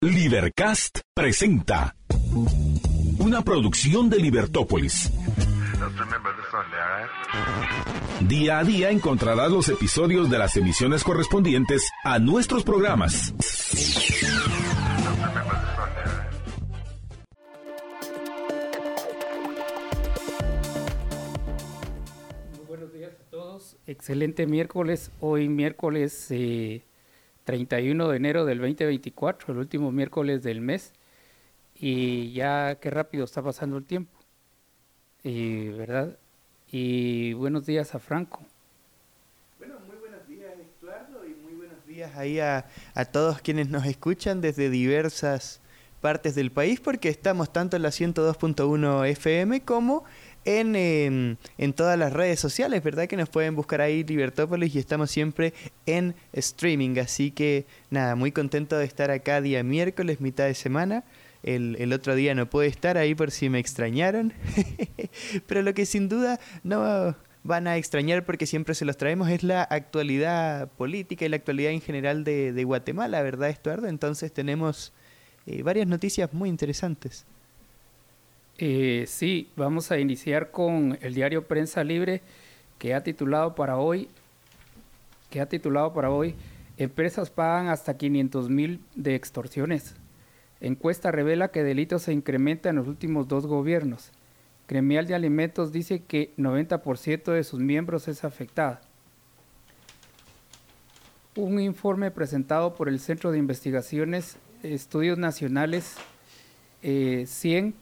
Libercast presenta una producción de Libertópolis. Día a día encontrarás los episodios de las emisiones correspondientes a nuestros programas. Muy buenos días a todos. Excelente miércoles. Hoy miércoles eh, 31 de enero del 2024, el último miércoles del mes. Y ya qué rápido está pasando el tiempo. Y, ¿Verdad? Y buenos días a Franco. Bueno, muy buenos días Eduardo y muy buenos días ahí a, a todos quienes nos escuchan desde diversas partes del país porque estamos tanto en la 102.1 FM como en, eh, en todas las redes sociales, ¿verdad? Que nos pueden buscar ahí Libertópolis y estamos siempre en streaming. Así que nada, muy contento de estar acá día miércoles, mitad de semana. El, el otro día no pude estar ahí por si me extrañaron. Pero lo que sin duda no van a extrañar porque siempre se los traemos es la actualidad política y la actualidad en general de, de Guatemala, ¿verdad, Estuardo? Entonces tenemos eh, varias noticias muy interesantes. Eh, sí, vamos a iniciar con el diario Prensa Libre que ha titulado para hoy, que ha titulado para hoy, empresas pagan hasta 500 mil de extorsiones. Encuesta revela que delitos se incrementan en los últimos dos gobiernos. Gremial de Alimentos dice que 90% de sus miembros es afectada. Un informe presentado por el Centro de Investigaciones Estudios Nacionales eh, 100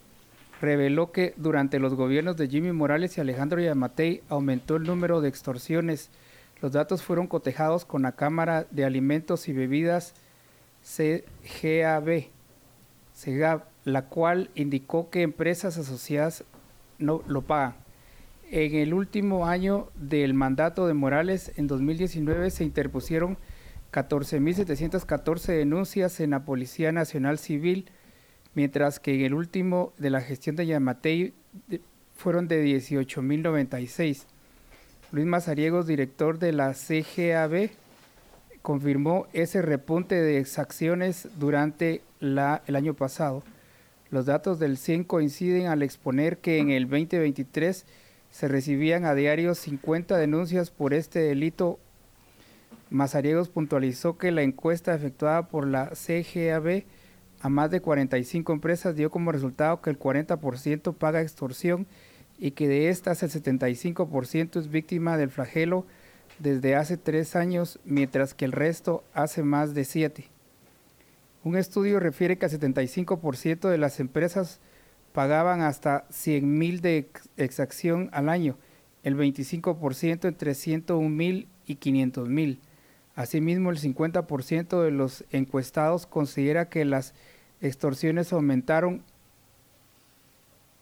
reveló que durante los gobiernos de Jimmy Morales y Alejandro Yamatei aumentó el número de extorsiones. Los datos fueron cotejados con la Cámara de Alimentos y Bebidas CGAB, la cual indicó que empresas asociadas no lo pagan. En el último año del mandato de Morales, en 2019, se interpusieron 14.714 denuncias en la Policía Nacional Civil, mientras que en el último de la gestión de Yamatei fueron de 18.096. Luis Mazariegos, director de la CGAB, confirmó ese repunte de exacciones durante el año pasado. Los datos del CIEN coinciden al exponer que en el 2023 se recibían a diario 50 denuncias por este delito. Mazariegos puntualizó que la encuesta efectuada por la CGAB a más de 45 empresas dio como resultado que el 40% paga extorsión y que de estas el 75% es víctima del flagelo desde hace tres años, mientras que el resto hace más de siete. Un estudio refiere que el 75% de las empresas pagaban hasta 100 mil de exacción al año, el 25% entre 101 mil y 500 mil. Asimismo, el 50% de los encuestados considera que las extorsiones aumentaron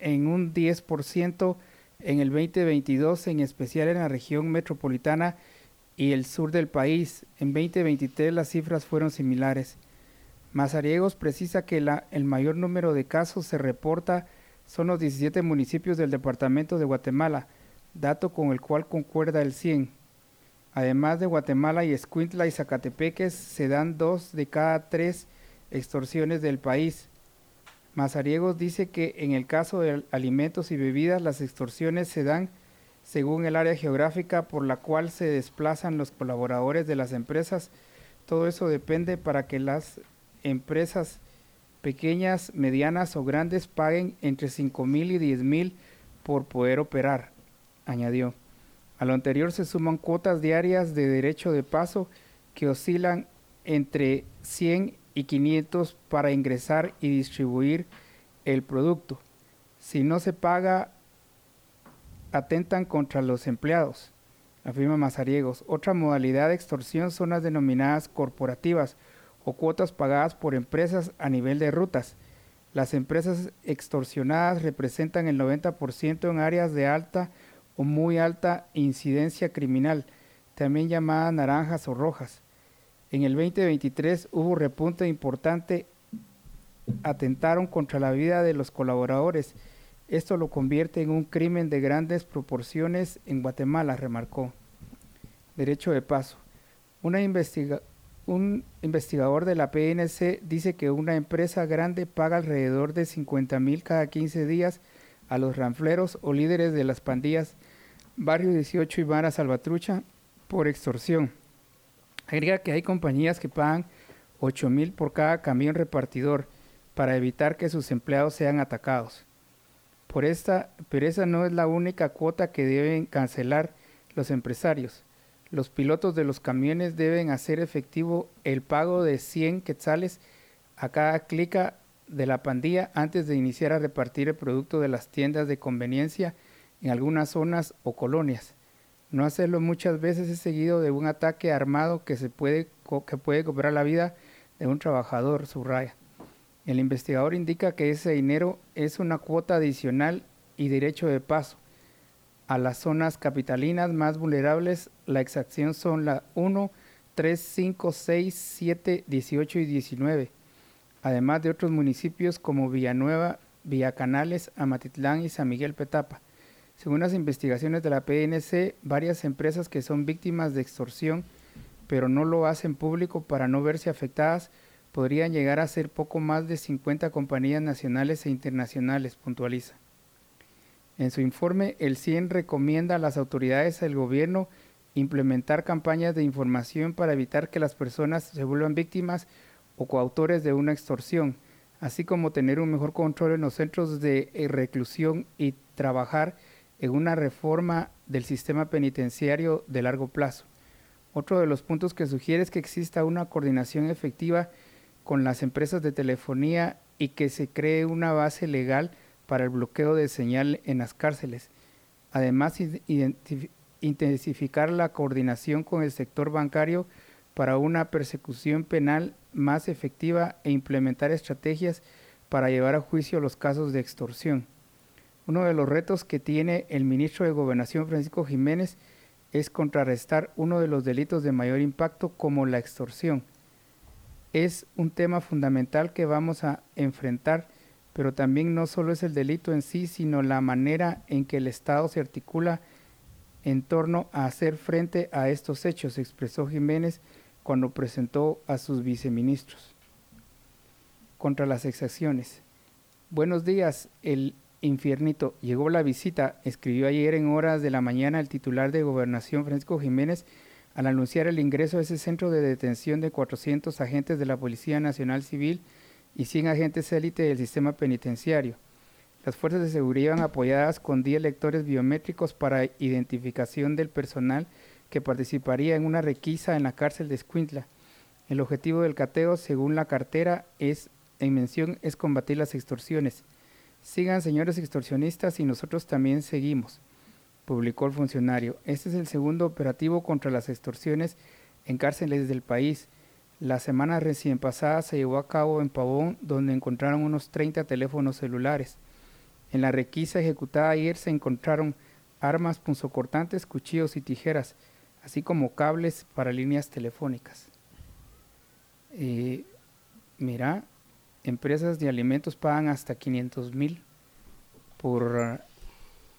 en un 10% en el 2022, en especial en la región metropolitana y el sur del país. En 2023 las cifras fueron similares. Mazariegos precisa que el mayor número de casos se reporta son los 17 municipios del departamento de Guatemala, dato con el cual concuerda el 100. Además de Guatemala y Escuintla y Zacatepeques, se dan dos de cada tres extorsiones del país. Mazariegos dice que en el caso de alimentos y bebidas las extorsiones se dan según el área geográfica por la cual se desplazan los colaboradores de las empresas. Todo eso depende para que las empresas pequeñas, medianas o grandes paguen entre 5 mil y 10 mil por poder operar, añadió. A lo anterior se suman cuotas diarias de derecho de paso que oscilan entre 100 y 500 para ingresar y distribuir el producto. Si no se paga, atentan contra los empleados, afirma Mazariegos. Otra modalidad de extorsión son las denominadas corporativas o cuotas pagadas por empresas a nivel de rutas. Las empresas extorsionadas representan el 90% en áreas de alta o muy alta incidencia criminal, también llamadas naranjas o rojas. En el 2023 hubo repunte importante, atentaron contra la vida de los colaboradores. Esto lo convierte en un crimen de grandes proporciones en Guatemala, remarcó. Derecho de paso. Una, investiga un investigador de la PNC dice que una empresa grande paga alrededor de 50 mil cada 15 días a los ranfleros o líderes de las pandillas Barrio 18 y Vara Salvatrucha por extorsión. Agrega que hay compañías que pagan 8 mil por cada camión repartidor para evitar que sus empleados sean atacados. Por esta, pero esa no es la única cuota que deben cancelar los empresarios. Los pilotos de los camiones deben hacer efectivo el pago de 100 quetzales a cada clica de la pandilla antes de iniciar a repartir el producto de las tiendas de conveniencia en algunas zonas o colonias. No hacerlo muchas veces es seguido de un ataque armado que, se puede, que puede cobrar la vida de un trabajador, subraya. El investigador indica que ese dinero es una cuota adicional y derecho de paso. A las zonas capitalinas más vulnerables, la exacción son la 1, 3, 5, 6, 7, 18 y 19, además de otros municipios como Villanueva, Villacanales, Amatitlán y San Miguel Petapa. Según las investigaciones de la PNC, varias empresas que son víctimas de extorsión, pero no lo hacen público para no verse afectadas, podrían llegar a ser poco más de 50 compañías nacionales e internacionales, puntualiza. En su informe, el CIEN recomienda a las autoridades del gobierno implementar campañas de información para evitar que las personas se vuelvan víctimas o coautores de una extorsión, así como tener un mejor control en los centros de eh, reclusión y trabajar en una reforma del sistema penitenciario de largo plazo. Otro de los puntos que sugiere es que exista una coordinación efectiva con las empresas de telefonía y que se cree una base legal para el bloqueo de señal en las cárceles. Además, intensificar la coordinación con el sector bancario para una persecución penal más efectiva e implementar estrategias para llevar a juicio los casos de extorsión. Uno de los retos que tiene el ministro de Gobernación Francisco Jiménez es contrarrestar uno de los delitos de mayor impacto como la extorsión es un tema fundamental que vamos a enfrentar, pero también no solo es el delito en sí, sino la manera en que el Estado se articula en torno a hacer frente a estos hechos, expresó Jiménez cuando presentó a sus viceministros. Contra las exacciones. Buenos días, el infiernito. Llegó la visita, escribió ayer en horas de la mañana el titular de Gobernación Francisco Jiménez al anunciar el ingreso a ese centro de detención de 400 agentes de la Policía Nacional Civil y 100 agentes élite del sistema penitenciario. Las fuerzas de seguridad iban apoyadas con 10 lectores biométricos para identificación del personal que participaría en una requisa en la cárcel de Escuintla. El objetivo del cateo, según la cartera, es en mención es combatir las extorsiones. Sigan, señores extorsionistas, y nosotros también seguimos publicó el funcionario. Este es el segundo operativo contra las extorsiones en cárceles del país. La semana recién pasada se llevó a cabo en Pavón, donde encontraron unos 30 teléfonos celulares. En la requisa ejecutada ayer se encontraron armas punzocortantes, cuchillos y tijeras, así como cables para líneas telefónicas. Eh, mira, empresas de alimentos pagan hasta 500 mil por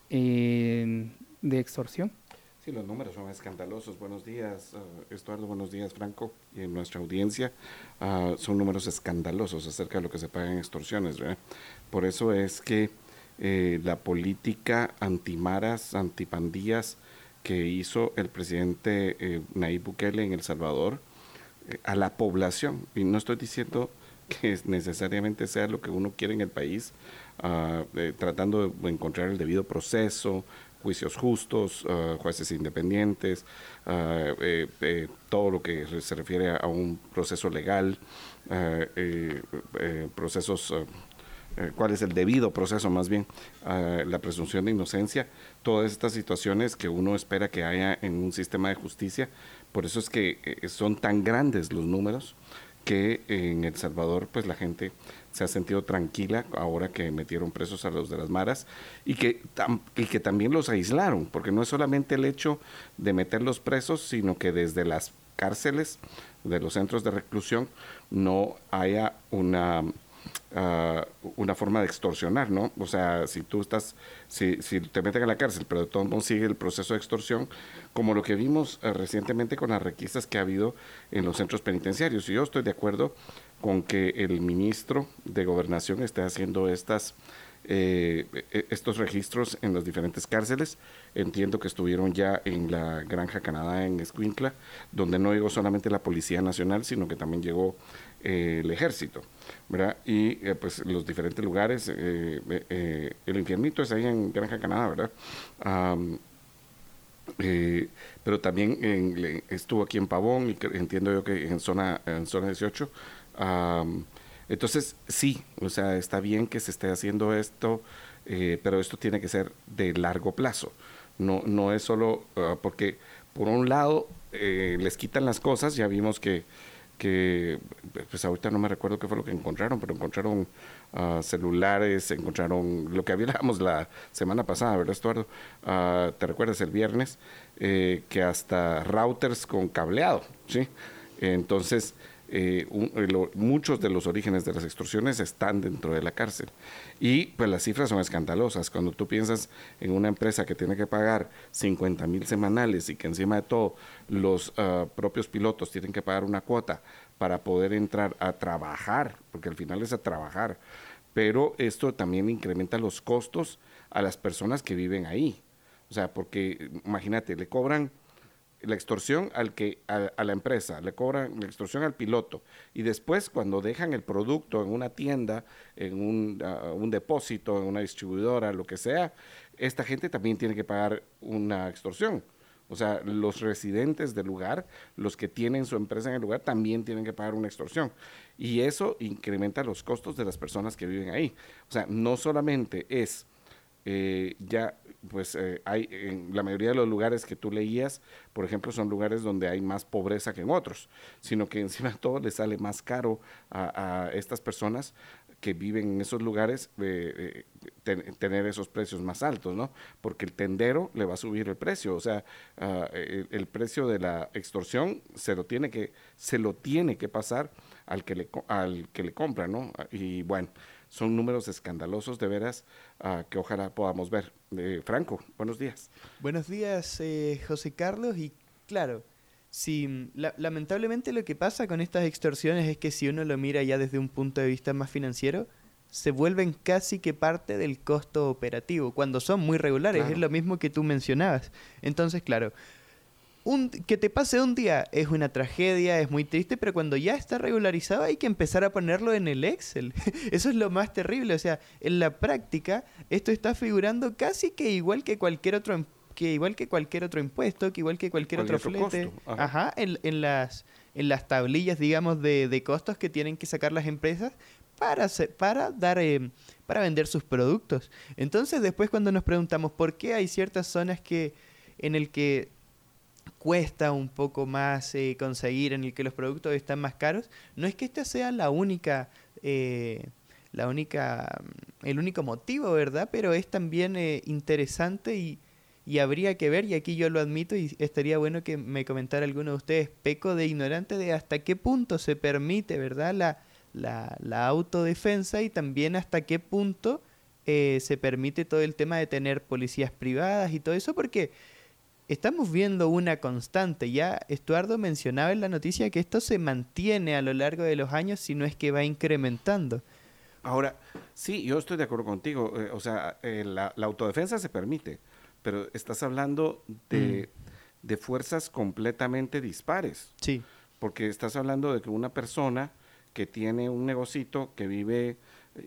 de extorsión. Sí, los números son escandalosos. Buenos días, uh, Estuardo. Buenos días, Franco, y en nuestra audiencia. Uh, son números escandalosos acerca de lo que se paga en extorsiones. Por eso es que eh, la política antimaras, antipandillas que hizo el presidente eh, Nayib Bukele en El Salvador eh, a la población, y no estoy diciendo que necesariamente sea lo que uno quiere en el país, uh, tratando de encontrar el debido proceso, juicios justos, uh, jueces independientes, uh, eh, eh, todo lo que se refiere a un proceso legal, eh, procesos, cuál es el debido proceso más bien, la presunción de inocencia, todas estas situaciones que uno espera que haya en un sistema de justicia. Por eso es que son tan grandes los números que en El Salvador pues la gente se ha sentido tranquila ahora que metieron presos a los de las maras y que, y que también los aislaron, porque no es solamente el hecho de meterlos presos, sino que desde las cárceles, de los centros de reclusión, no haya una ah, una forma de extorsionar, ¿no? O sea, si tú estás, si, si te meten a la cárcel, pero de modos sigue el proceso de extorsión, como lo que vimos eh, recientemente con las requisas que ha habido en los centros penitenciarios. Y yo estoy de acuerdo con que el ministro de Gobernación esté haciendo estas eh, e, estos registros en las diferentes cárceles. Entiendo que estuvieron ya en la Granja Canadá en Escuintla, donde no llegó solamente la Policía Nacional, sino que también llegó eh, el Ejército, ¿verdad? Y eh, pues los diferentes lugares, el infiernito es ahí en Granja Canadá, ¿verdad? pero también estuvo aquí en Pavón y entiendo yo que en zona, en zona 18. Entonces, sí, o sea, está bien que se esté haciendo esto, eh, pero esto tiene que ser de largo plazo. No, no es solo ah, porque, por un lado, eh, les quitan las cosas, ya vimos que, que, pues ahorita no me recuerdo qué fue lo que encontraron, pero encontraron uh, celulares, encontraron lo que hablábamos la semana pasada, ¿verdad, Estuardo? Uh, ¿Te recuerdas el viernes? Eh, que hasta routers con cableado, ¿sí? Entonces, eh, eh, muchos de los orígenes de las extorsiones están dentro de la cárcel. Y pues las cifras son escandalosas. Cuando tú piensas en una empresa que tiene que pagar 50 mil semanales y que encima de todo los ah, propios pilotos tienen que pagar una cuota para poder entrar a trabajar, porque al final es a trabajar, pero esto también incrementa los costos a las personas que viven ahí. O sea, porque imagínate, le cobran la extorsión al que a, la empresa, le cobran la extorsión al piloto y después cuando dejan el producto en una tienda, en un, un, depósito, en una distribuidora, lo que sea, esta gente también tiene que pagar una extorsión. O sea, los residentes del lugar, los que tienen su empresa en el lugar, también tienen que pagar una extorsión. Y eso incrementa los costos de las personas que viven ahí. O sea, no solamente es eh, ya pues eh, hay en la mayoría de los lugares que tú leías, por ejemplo, son lugares donde hay más pobreza que en otros, sino que encima de todo le sale más caro a, estas personas que viven en esos lugares eh, eh, tener esos precios más altos, ¿no? Porque el tendero le va a subir el precio, o sea, ah, el, precio de la extorsión se lo tiene que se lo tiene que pasar al que le al que le compra, ¿no? Y bueno, son números escandalosos de veras ah, que ojalá podamos ver. Eh, Franco, buenos días. Buenos días, eh, José Carlos. Y claro, si, lamentablemente lo que pasa con estas extorsiones es que si uno lo mira ya desde un punto de vista más financiero, se vuelven casi que parte del costo operativo, cuando son muy regulares, es lo mismo que tú mencionabas. Entonces, claro, que te pase un día es una tragedia, es muy triste, pero cuando ya está regularizado hay que empezar a ponerlo en el Excel. Eso es lo más terrible. O sea, en la práctica esto está figurando casi que igual que cualquier otro que igual que cualquier otro impuesto, que igual que cualquier, otro flete. Ajá, en, en, las, en las tablillas, digamos, de, de, costos que tienen que sacar las empresas para, para dar... Eh, para vender sus productos. Entonces, después cuando nos preguntamos por qué hay ciertas zonas que en el que cuesta un poco más eh, conseguir, en el que los productos están más caros, no es que esta sea la única, eh, la única, mm, el único motivo, ¿verdad? Pero es también eh, interesante y, y, habría que ver, y aquí yo lo admito, y estaría bueno que me comentara alguno de ustedes, peco de ignorante de hasta qué punto se permite, ¿verdad? La, la, la autodefensa y también hasta qué punto se permite todo el tema de tener policías privadas y todo eso, porque estamos viendo una constante. Ya Estuardo mencionaba en la noticia que esto se mantiene a lo largo de los años, si no es que va incrementando. Ahora, sí, yo estoy de acuerdo contigo. Eh, o sea, eh, la, autodefensa se permite, pero estás hablando de, mm. de, fuerzas completamente dispares. Sí. Porque estás hablando de que una persona que tiene un negocito, que vive,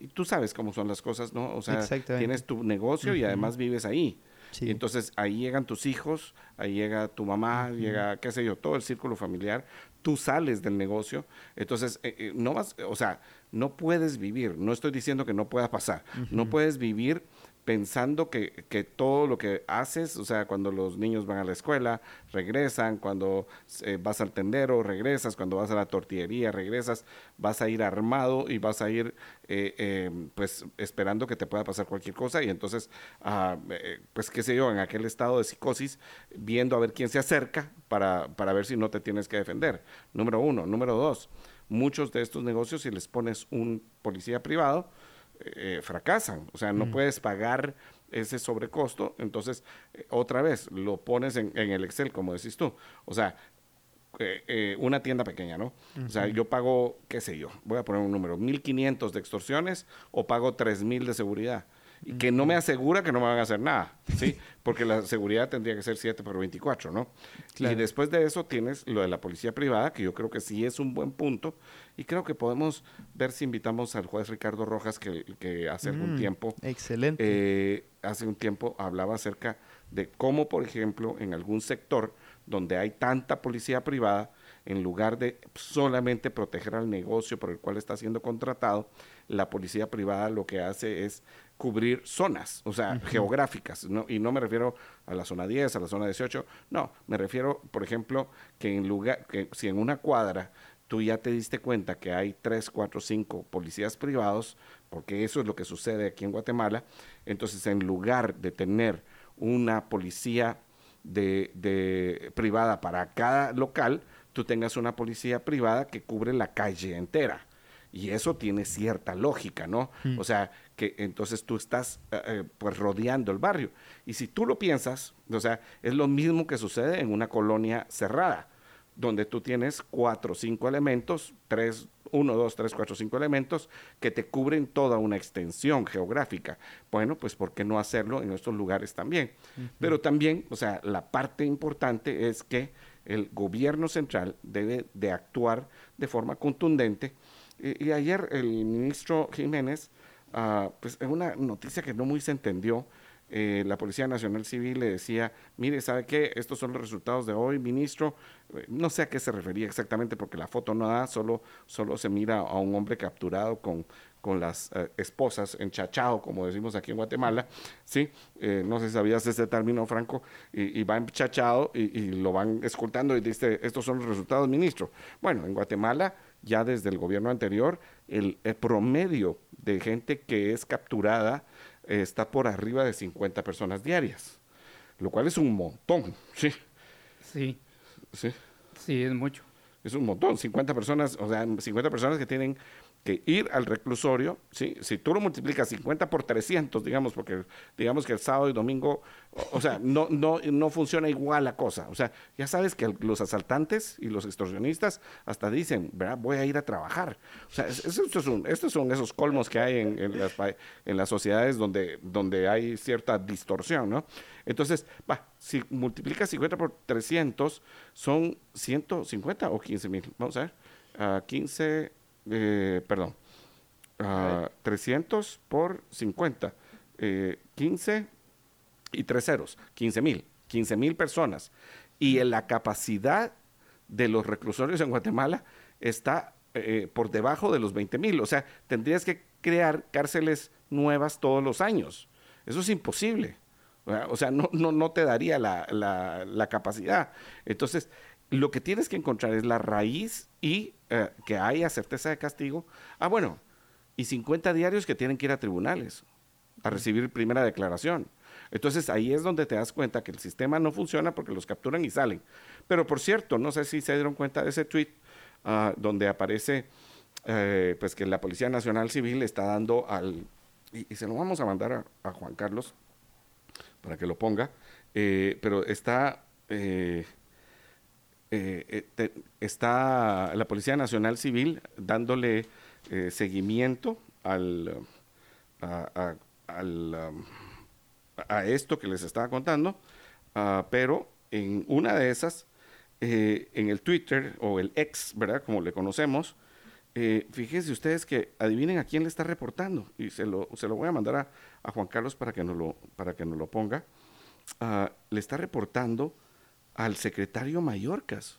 y tú sabes cómo son las cosas, ¿no? O sea, tienes tu negocio y además vives ahí. Y entonces ahí llegan tus hijos, ahí llega tu mamá, llega, qué sé yo, todo el círculo familiar, tú sales del negocio, entonces eh, eh, no vas, o sea, no puedes vivir, no estoy diciendo que no pueda pasar, no puedes vivir pensando que, que, todo lo que haces, o sea, cuando los niños van a la escuela, regresan, cuando eh, vas al tendero, regresas, cuando vas a la tortillería, regresas, vas a ir armado y vas a ir, eh, em, pues, esperando que te pueda pasar cualquier cosa y entonces, ah, eh, pues, qué sé yo, en aquel estado de psicosis, viendo a ver quién se acerca para, para ver si no te tienes que defender. Número uno. Número dos muchos de estos negocios, si les pones un policía privado, eh, fracasan. O sea, no puedes pagar ese sobrecosto, entonces eh, otra vez lo pones en, en, el Excel, como decís tú. O sea, eh, eh, una tienda pequeña, ¿no? O sea, yo pago, qué sé yo, voy a poner un número, 1.500 de extorsiones o pago 3.000 de seguridad. Y que no me asegura que no me van a hacer nada, ¿sí? Porque la seguridad tendría que ser 7 por 24, ¿no? Y después de eso tienes lo de la policía privada, que yo creo que sí es un buen punto. Y creo que podemos ver si invitamos al juez Ricardo Rojas, que, que hace algún mm, tiempo... Excelente. Eh, hace un tiempo hablaba acerca de cómo, por ejemplo, en algún sector donde hay tanta policía privada, en lugar de solamente proteger al negocio por el cual está siendo contratado, la policía privada lo que hace es cubrir zonas, o sea, geográficas, y no me refiero a la zona 10, a la zona 18, no, me refiero, por ejemplo, que en lugar, que si en una cuadra tú ya te diste cuenta que hay 3, 4, 5 policías privados, porque eso es lo que sucede aquí en Guatemala, entonces en lugar de tener una policía de, privada para cada local, tú tengas una policía privada que cubre la calle entera. Y eso tiene cierta lógica, ¿no? Mm. O sea, que entonces tú estás eh, eh, pues rodeando el barrio. Y si tú lo piensas, o sea, es lo mismo que sucede en una colonia cerrada, donde tú tienes cuatro o cinco elementos, tres, uno, dos, tres, cuatro, cinco elementos que te cubren toda una extensión geográfica. Bueno, pues ¿por qué no hacerlo en estos lugares también? Pero también, o sea, la parte importante es que el gobierno central debe de actuar de forma contundente. Y, ayer el ministro Jiménez, uh, pues en una noticia que no muy se entendió, eh, la Policía Nacional Civil le decía, mire, ¿sabe qué? Estos son los resultados de hoy, ministro. Eh, no sé a qué se refería exactamente porque la foto no da, solo, solo se mira a un hombre capturado con, con las eh, esposas enchachado, como decimos aquí en Guatemala, ¿sí? no sé si sabías ese término, Franco, y, va enchachado y, y, lo van escoltando y dice, estos son los resultados, ministro. Bueno, en Guatemala, ya desde el gobierno anterior, el, el promedio de gente que es capturada está por arriba de 50 personas diarias, lo cual es un montón, ¿sí? Sí. Sí. Sí, es mucho. Es un montón, 50 personas, o sea, 50 personas que tienen que ir al reclusorio, ¿sí? si tú lo multiplicas 50 por 300, digamos, porque digamos que el sábado y domingo, o, sea, no, no, no funciona igual la cosa. O sea, ya sabes que los asaltantes y los extorsionistas hasta dicen, ¿verdad? Voy a ir a trabajar. O sea, estos, son, estos son esos colmos que hay en, las, en las sociedades donde, donde hay cierta distorsión, ¿no? Entonces, va, si multiplicas 50 por 300, son 150 o 15 mil. Vamos a ver. Uh, 15 eh, perdón, 300 ah, por 50, 15 eh, y tres ceros, 15 mil, 15 mil personas. Y en la capacidad de los reclusorios en Guatemala está eh, por debajo de los 20 mil. O sea, tendrías que crear cárceles nuevas todos los años. Eso es imposible. O sea, no, no, no te daría la, la, la capacidad. Entonces, lo que tienes que encontrar es la raíz y eh, que haya certeza de castigo. Ah, bueno, y 50 diarios que tienen que ir a tribunales a recibir primera declaración. Entonces ahí es donde te das cuenta que el sistema no funciona porque los capturan y salen. Pero por cierto, no sé si se dieron cuenta de ese tweet ah, donde aparece eh, pues que la Policía Nacional Civil está dando al... Y, se lo vamos a mandar a, Juan Carlos para que lo ponga, eh, pero está eh, eh está la Policía Nacional Civil dándole eh, seguimiento al, a, um, a, esto que les estaba contando, ah, pero en una de esas, eh, en el Twitter o el ex, ¿verdad? Como le conocemos, fíjense ustedes que adivinen a quién le está reportando y se lo, se lo voy a mandar a, a Juan Carlos para que nos lo, para que lo ponga. Ah, le está reportando al secretario Mallorcas.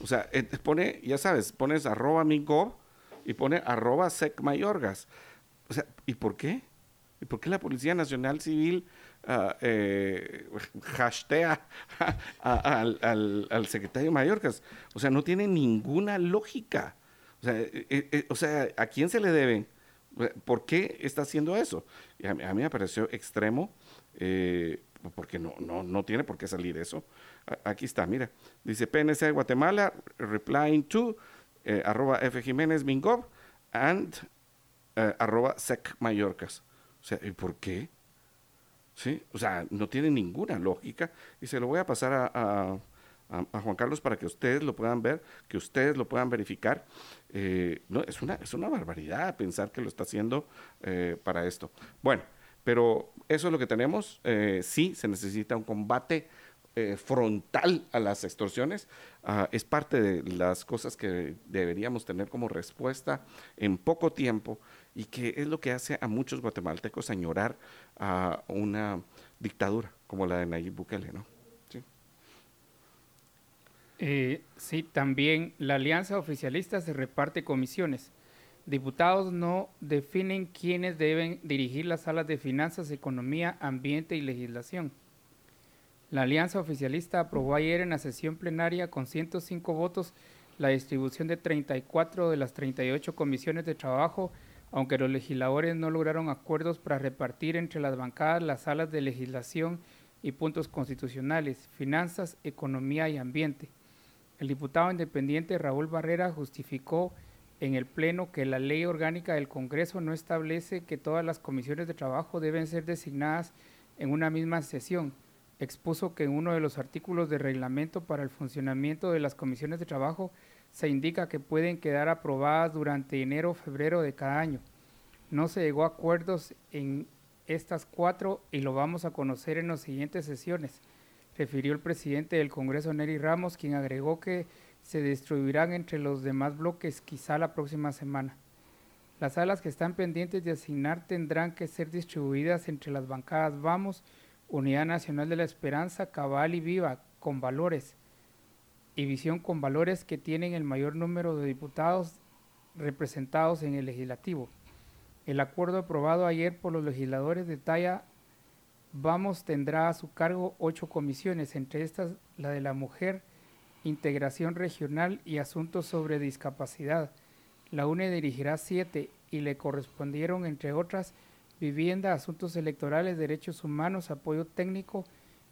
O sea, eh, pone, ya sabes, pones arroba mingo y pone arroba sec Mayorgas. O sea, ¿y por qué? ¿Y por qué la Policía Nacional Civil uh, al, secretario Mallorcas? O sea, no tiene ninguna lógica. O sea, eh, ¿a quién se le debe? ¿Por qué está haciendo eso? a, mí, me pareció extremo. Porque no, no, no tiene por qué salir eso. aquí está, mira. Dice PNC Guatemala, replying to eh, arroba F Jiménez Mingov and eh, arroba Sec Mallorcas. O sea, ¿y por qué? ¿Sí? O sea, no tiene ninguna lógica. Y se lo voy a pasar a, a, Juan Carlos para que ustedes lo puedan ver, que ustedes lo puedan verificar. Eh, no, es, una, es una barbaridad pensar que lo está haciendo eh, para esto. Bueno, pero eso es lo que tenemos. Eh, sí, se necesita un combate frontal a las extorsiones. Ah, es parte de las cosas que deberíamos tener como respuesta en poco tiempo y que es lo que hace a muchos guatemaltecos añorar a una dictadura como la de Nayib Bukele, ¿no? Eh, sí, también la alianza oficialista se reparte comisiones. Diputados no definen quiénes deben dirigir las salas de finanzas, economía, ambiente y legislación. La alianza oficialista aprobó ayer en la sesión plenaria con 105 votos la distribución de 34 de las 38 comisiones de trabajo, aunque los legisladores no lograron acuerdos para repartir entre las bancadas las salas de legislación y puntos constitucionales, finanzas, economía y ambiente. El diputado independiente Raúl Barrera justificó en el Pleno que la ley orgánica del Congreso no establece que todas las comisiones de trabajo deben ser designadas en una misma sesión. Expuso que en uno de los artículos de reglamento para el funcionamiento de las comisiones de trabajo se indica que pueden quedar aprobadas durante enero o febrero de cada año. No se llegó a acuerdos en estas cuatro y lo vamos a conocer en las siguientes sesiones refirió el presidente del Congreso, Neri Ramos, quien agregó que se distribuirán entre los demás bloques quizá la próxima semana. Las salas que están pendientes de asignar tendrán que ser distribuidas entre las bancadas Vamos, Unidad Nacional de la Esperanza, Cabal y Viva, con valores, y Visión con valores que tienen el mayor número de diputados representados en el legislativo. El acuerdo aprobado ayer por los legisladores detalla Vamos tendrá a su cargo ocho comisiones, entre estas la de la mujer, integración regional y asuntos sobre discapacidad. La UNE dirigirá siete y le correspondieron, entre otras, vivienda, asuntos electorales, derechos humanos, apoyo técnico,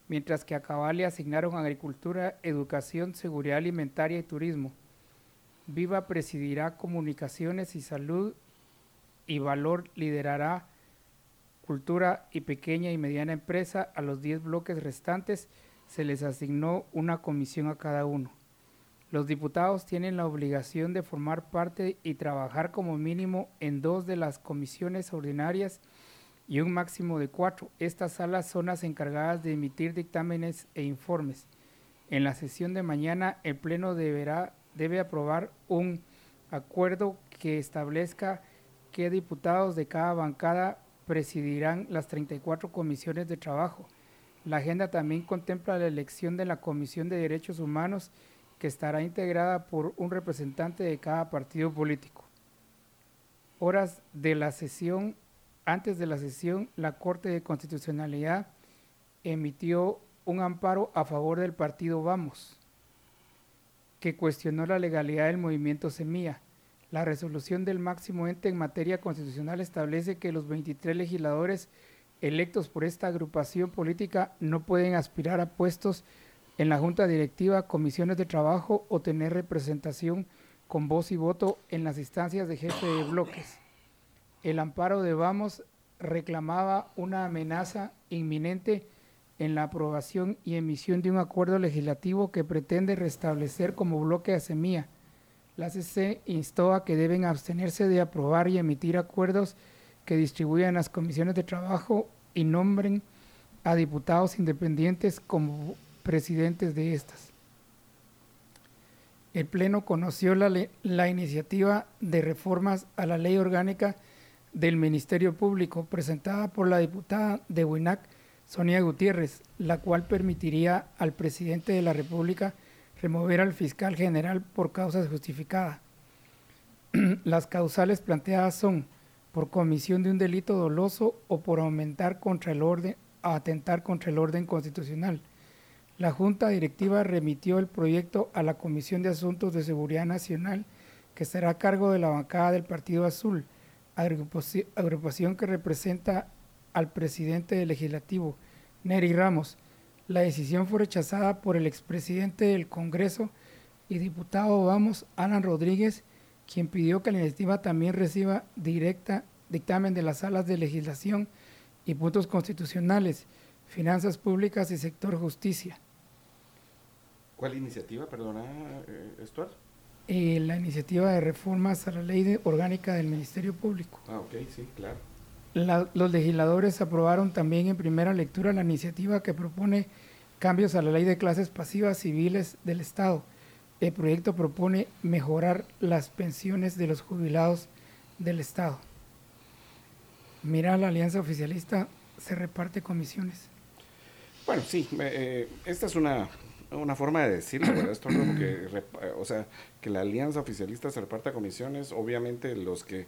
mientras que a Cabal le asignaron agricultura, educación, seguridad alimentaria y turismo. Viva presidirá comunicaciones y salud y Valor liderará Cultura y Pequeña y Mediana Empresa, a los 10 bloques restantes se les asignó una comisión a cada uno. Los diputados tienen la obligación de formar parte y trabajar como mínimo en dos de las comisiones ordinarias y un máximo de cuatro. Estas salas son las encargadas de emitir dictámenes e informes. En la sesión de mañana, el Pleno deberá, debe aprobar un acuerdo que establezca qué diputados de cada bancada presidirán las 34 comisiones de trabajo. La agenda también contempla la elección de la Comisión de Derechos Humanos, que estará integrada por un representante de cada partido político. Horas de la sesión, antes de la sesión, la Corte de Constitucionalidad emitió un amparo a favor del partido Vamos, que cuestionó la legalidad del movimiento Semilla. La resolución del máximo ente en materia constitucional establece que los 23 legisladores electos por esta agrupación política no pueden aspirar a puestos en la junta directiva, comisiones de trabajo o tener representación con voz y voto en las instancias de jefe de bloques. El amparo de Vamos reclamaba una amenaza inminente en la aprobación y emisión de un acuerdo legislativo que pretende restablecer como bloque a Semilla la CC instó a que deben abstenerse de aprobar y emitir acuerdos que distribuyan las comisiones de trabajo y nombren a diputados independientes como presidentes de estas. El Pleno conoció la, la, iniciativa de reformas a la ley orgánica del Ministerio Público presentada por la diputada de Huinac, Sonia Gutiérrez, la cual permitiría al presidente de la República remover al fiscal general por causas justificadas. Las causales planteadas son por comisión de un delito doloso o por aumentar contra el orden, atentar contra el orden constitucional. La Junta Directiva remitió el proyecto a la Comisión de Asuntos de Seguridad Nacional, que será a cargo de la bancada del Partido Azul, agrupación que representa al presidente del legislativo, Neri Ramos, la decisión fue rechazada por el expresidente del Congreso, y diputado Vamos, Alan Rodríguez, quien pidió que la iniciativa también reciba directa dictamen de las salas de legislación y puntos constitucionales, finanzas públicas y sector justicia. ¿Cuál iniciativa, perdona, eh, Stuart? Eh, la iniciativa de reformas a la ley orgánica del Ministerio Público. Ah, ok, sí, claro. los legisladores aprobaron también en primera lectura la iniciativa que propone cambios a la ley de clases pasivas civiles del Estado. El proyecto propone mejorar las pensiones de los jubilados del Estado. Mira, la alianza oficialista se reparte comisiones. Bueno, sí, eh, esta es una, una forma de decirlo, ¿verdad? Esto que, o sea, que la alianza oficialista se reparta comisiones, obviamente los que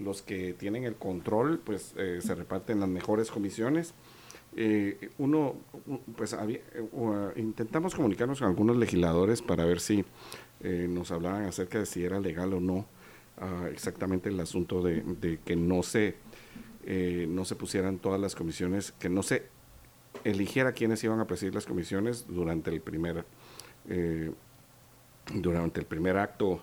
los que tienen el control, pues eh, se reparten las mejores comisiones. Eh, uno, pues intentamos comunicarnos con algunos legisladores para ver si nos hablaban acerca de si era legal o no ah, exactamente el asunto de, que no se eh, no se pusieran todas las comisiones, que no se eligiera quienes iban a presidir las comisiones durante el primer, eh, durante el primer acto,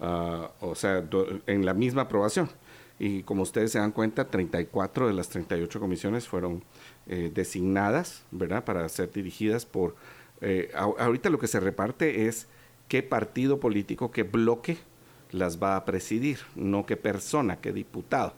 ah, o sea, en la misma aprobación. Y como ustedes se dan cuenta, 34 de las 38 comisiones fueron eh, designadas, ¿verdad?, para ser dirigidas por... ahorita lo que se reparte es qué partido político, qué bloque las va a presidir, no qué persona, qué diputado.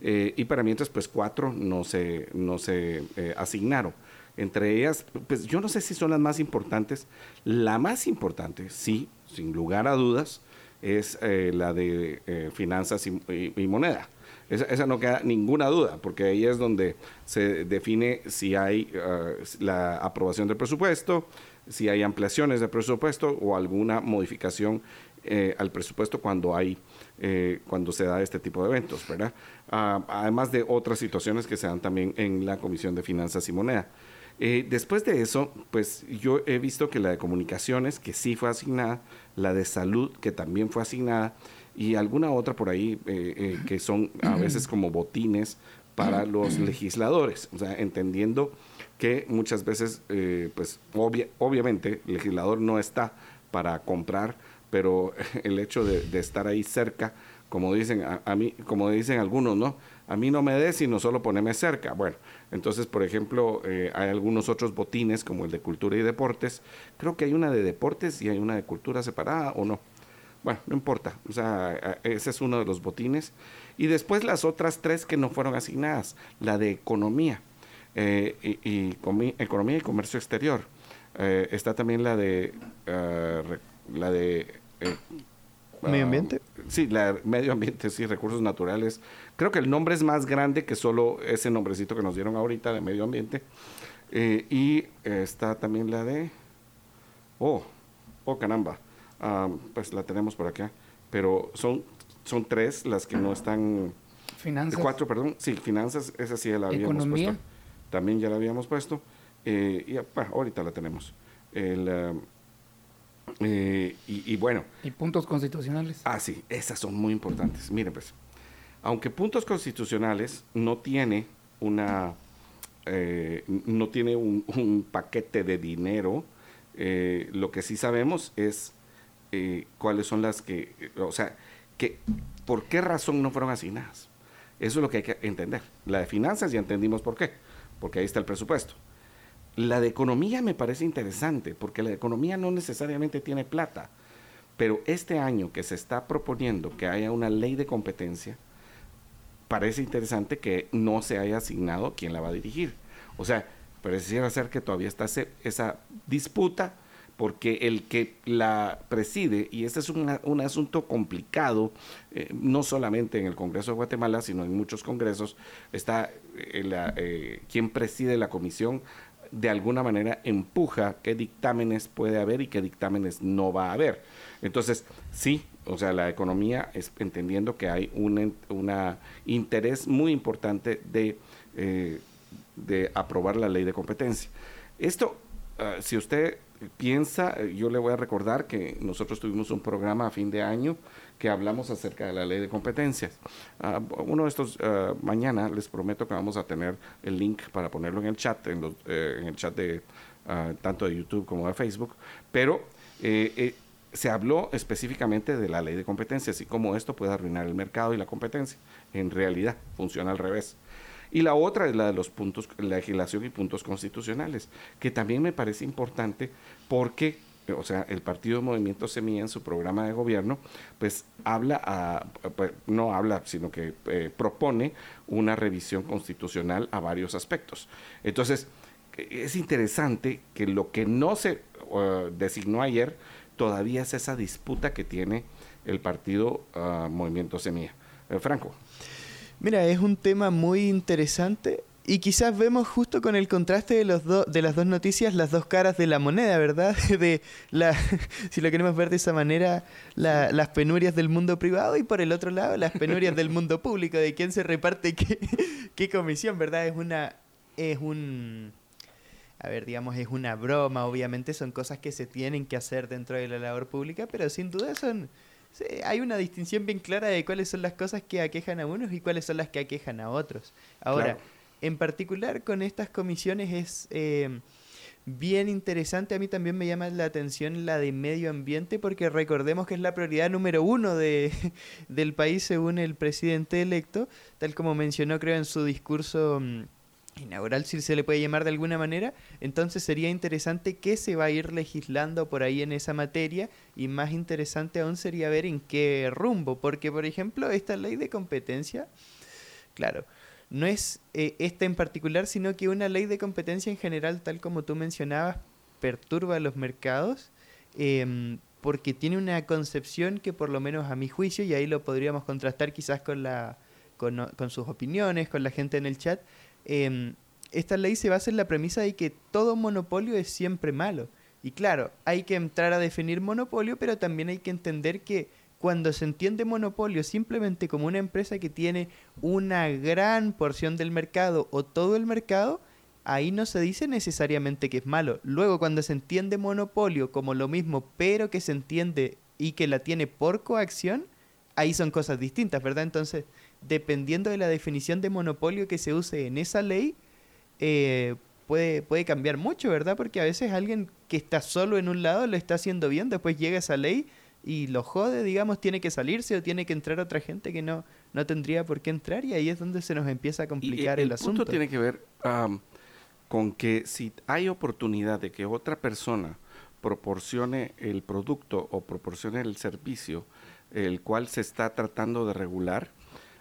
Eh, y para mientras, pues cuatro no se, no se eh, asignaron. Entre ellas, pues yo no sé si son las más importantes. La más importante, sí, sin lugar a dudas, es eh, la de finanzas y, moneda. Esa, no queda ninguna duda, porque ahí es donde se define si hay la aprobación del presupuesto, si hay ampliaciones del presupuesto o alguna modificación al presupuesto cuando hay eh, cuando se da este tipo de eventos, ¿verdad? Ah, además de otras situaciones que se dan también en la Comisión de Finanzas y Moneda. Eh, después de eso, pues yo he visto que la de comunicaciones, que sí fue asignada, la de salud, que también fue asignada, y alguna otra por ahí eh, que son a veces como botines para los legisladores, o sea, entendiendo que muchas veces, pues obviamente, el legislador no está para comprar pero el hecho de, estar ahí cerca, como dicen a, mí, como dicen algunos, ¿no? A mí no me des, sino solo poneme cerca. Bueno, entonces, por ejemplo, eh, hay algunos otros botines, como el de cultura y deportes. Creo que hay una de deportes y hay una de cultura separada, ¿o no? Bueno, no importa. O sea, ese es uno de los botines. Y después las otras tres que no fueron asignadas. La de economía. Eh, y, economía y comercio exterior. Eh, está también la de la de... Eh, ¿Medio ambiente? sí, la medio ambiente, sí, recursos naturales. Creo que el nombre es más grande que solo ese nombrecito que nos dieron ahorita de medio ambiente. Eh, y está también la de... Oh, oh caramba. Ah, pues la tenemos por acá. Pero son, son tres las que no están... Finanzas. Cuatro, perdón. Sí, finanzas, esa sí la habíamos puesto. También ya la habíamos puesto. Eh, y ahorita la tenemos. El... Ah, eh, y, bueno. Y puntos constitucionales. Ah, sí, esas son muy importantes. Miren, pues, aunque puntos constitucionales no tiene una, eh, no tiene un, paquete de dinero, lo que sí sabemos es cuáles son las que, o sea, que, por qué razón no fueron asignadas. Eso es lo que hay que entender. La de finanzas ya entendimos por qué, porque ahí está el presupuesto. La de economía me parece interesante, porque la de economía no necesariamente tiene plata, pero este año que se está proponiendo que haya una ley de competencia, parece interesante que no se haya asignado quién la va a dirigir. O sea, pareciera ser que todavía está esa disputa porque el que la preside, y este es un asunto complicado, eh, no solamente en el Congreso de Guatemala, sino en muchos congresos, está eh, eh, quien preside la comisión de alguna manera empuja qué dictámenes puede haber y qué dictámenes no va a haber. Entonces, sí, o sea, la economía es entendiendo que hay un una interés muy importante de, eh, de aprobar la ley de competencia. Esto, ah, si usted piensa, yo le voy a recordar que nosotros tuvimos un programa a fin de año que hablamos acerca de la ley de competencias. Ah, uno de estos, uh, mañana les prometo que vamos a tener el link para ponerlo en el chat, en, los, eh, en el chat de ah, tanto de YouTube como de Facebook, pero eh, se habló específicamente de la ley de competencia, así como esto puede arruinar el mercado y la competencia. En realidad funciona al revés. Y la otra es la de los puntos, legislación y puntos constitucionales, que también me parece importante porque, o sea, el Partido Movimiento Semilla en su programa de gobierno, pues habla, a, pues, no habla, sino que eh, propone una revisión constitucional a varios aspectos. Entonces, es interesante que lo que no se uh, designó ayer todavía es esa disputa que tiene el Partido uh, Movimiento Semilla. Eh, Franco. Mira, es un tema muy interesante y quizás vemos justo con el contraste de, los de las dos noticias las dos caras de la moneda, ¿verdad? De la, si lo queremos ver de esa manera, las penurias del mundo privado y por el otro lado las penurias del mundo público, de quién se reparte qué, qué comisión, ¿verdad? Es una es un a ver, digamos, es una broma, obviamente son cosas que se tienen que hacer dentro de la labor pública, pero sin duda son hay una distinción bien clara de cuáles son las cosas que aquejan a unos y cuáles son las que aquejan a otros. Ahora, en particular con estas comisiones es eh, bien interesante. A mí también me llama la atención la de medio ambiente porque recordemos que es la prioridad número uno de, del país según el presidente electo, tal como mencionó creo en su discurso mm, inaugural, si se le puede llamar de alguna manera, entonces sería interesante qué se va a ir legislando por ahí en esa materia y más interesante aún sería ver en qué rumbo, porque por ejemplo esta ley de competencia, claro, no es eh, esta en particular, sino que una ley de competencia en general, tal como tú mencionabas, perturba los mercados. Em, porque tiene una concepción que por lo menos a mi juicio, y ahí lo podríamos contrastar quizás con, la, con, con sus opiniones, con la gente en el chat, Em, esta ley se basa en la premisa de que todo monopolio es siempre malo. Y claro, hay que entrar a definir monopolio, pero también hay que entender que cuando se entiende monopolio simplemente como una empresa que tiene una gran porción del mercado o todo el mercado, ahí no se dice necesariamente que es malo. Luego, cuando se entiende monopolio como lo mismo, pero que se entiende y que la tiene por coacción, ahí son cosas distintas, ¿verdad? Entonces, dependiendo de la definición de monopolio que se use en esa ley, eh, puede, puede cambiar mucho, ¿verdad? Porque a veces alguien que está solo en un lado lo está haciendo bien, después llega esa ley y lo jode, digamos, tiene que salirse o tiene que entrar otra gente que no, no tendría por qué entrar y ahí es donde se nos empieza a complicar el, asunto. El punto tiene que ver con que si hay oportunidad de que otra persona proporcione el producto o proporcione el servicio el cual se está tratando de regular,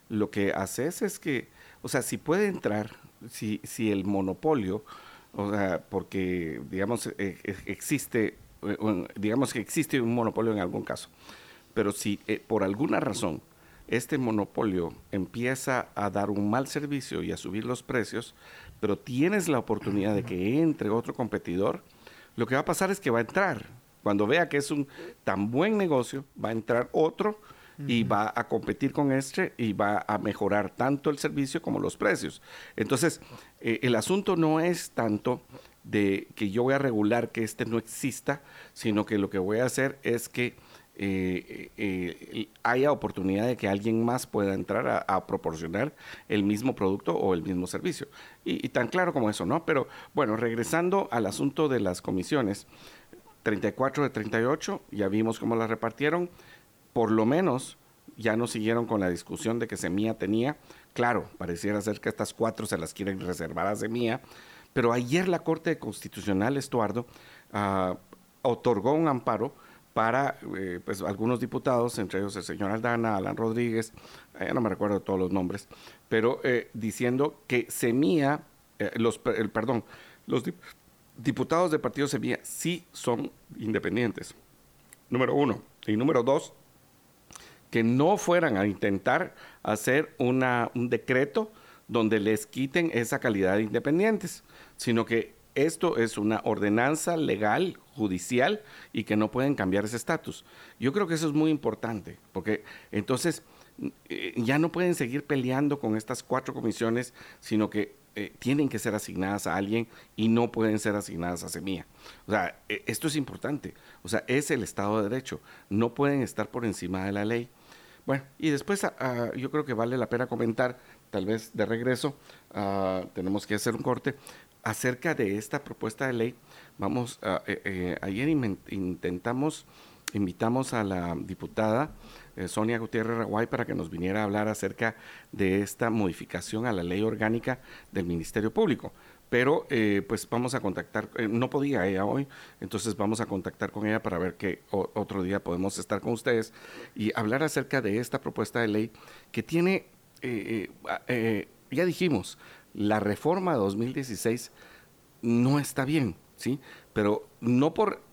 lo que haces es que, o sea, si puede entrar, si, si el monopolio, o sea, porque, digamos, e, e, existe, eh, digamos que existe un monopolio en algún caso, pero si eh, por alguna razón este monopolio empieza a dar un mal servicio y a subir los precios, pero tienes la oportunidad de que entre otro competidor, lo que va a pasar es que va a entrar. Cuando vea que es un tan buen negocio, va a entrar otro y va a competir con este y va a mejorar tanto el servicio como los precios. Entonces, eh, el asunto no es tanto de que yo voy a regular que este no exista, sino que lo que voy a hacer es que eh, eh, haya oportunidad de que alguien más pueda entrar a, proporcionar el mismo producto o el mismo servicio. Y, y, tan claro como eso, ¿no? Pero bueno, regresando al asunto de las comisiones, 34 de 38, ya vimos cómo las repartieron por lo menos ya no siguieron con la discusión de que Semilla tenía. Claro, pareciera ser que estas cuatro se las quieren reservar a Semilla, pero ayer la Corte Constitucional, Estuardo, ah, otorgó un amparo para eh, pues, algunos diputados, entre ellos el señor Aldana, Alan Rodríguez, ya no me recuerdo todos los nombres, pero eh, diciendo que Semilla, eh, los, perdón, los diputados del partido Semilla sí son independientes. Número uno. Y número dos, que no fueran a intentar hacer una, un decreto donde les quiten esa calidad de independientes, sino que esto es una ordenanza legal, judicial, y que no pueden cambiar ese estatus. Yo creo que eso es muy importante, porque entonces eh, ya no pueden seguir peleando con estas cuatro comisiones, sino que eh, tienen que ser asignadas a alguien y no pueden ser asignadas a Semilla. O sea, e, esto es importante. O sea, es el Estado de Derecho. No pueden estar por encima de la ley. Bueno, y después ah, ah, yo creo que vale la pena comentar, tal vez de regreso, ah, tenemos que hacer un corte, acerca de esta propuesta de ley. Vamos, eh, ayer intentamos invitamos a la diputada eh, Sonia Gutiérrez Raguay para que nos viniera a hablar acerca de esta modificación a la ley orgánica del Ministerio Público. Pero eh, pues vamos a contactar, eh, no podía ella hoy, entonces vamos a contactar con ella para ver que otro día podemos estar con ustedes y hablar acerca de esta propuesta de ley que tiene, ya dijimos, la reforma de 2016 no está bien, ¿sí? Pero no por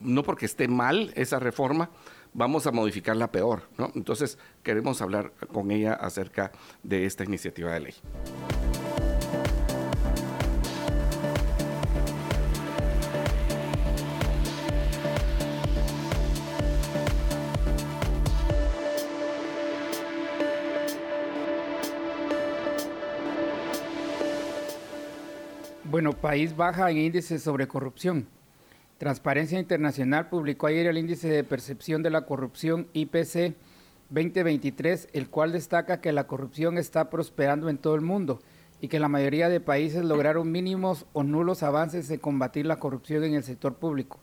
No porque esté mal esa reforma, vamos a modificarla peor. Entonces queremos hablar con ella acerca de esta iniciativa de ley. Bueno, país baja en índice sobre corrupción. Transparencia Internacional publicó ayer el índice de percepción de la corrupción IPC 2023, el cual destaca que la corrupción está prosperando en todo el mundo y que la mayoría de países lograron mínimos o nulos avances en combatir la corrupción en el sector público.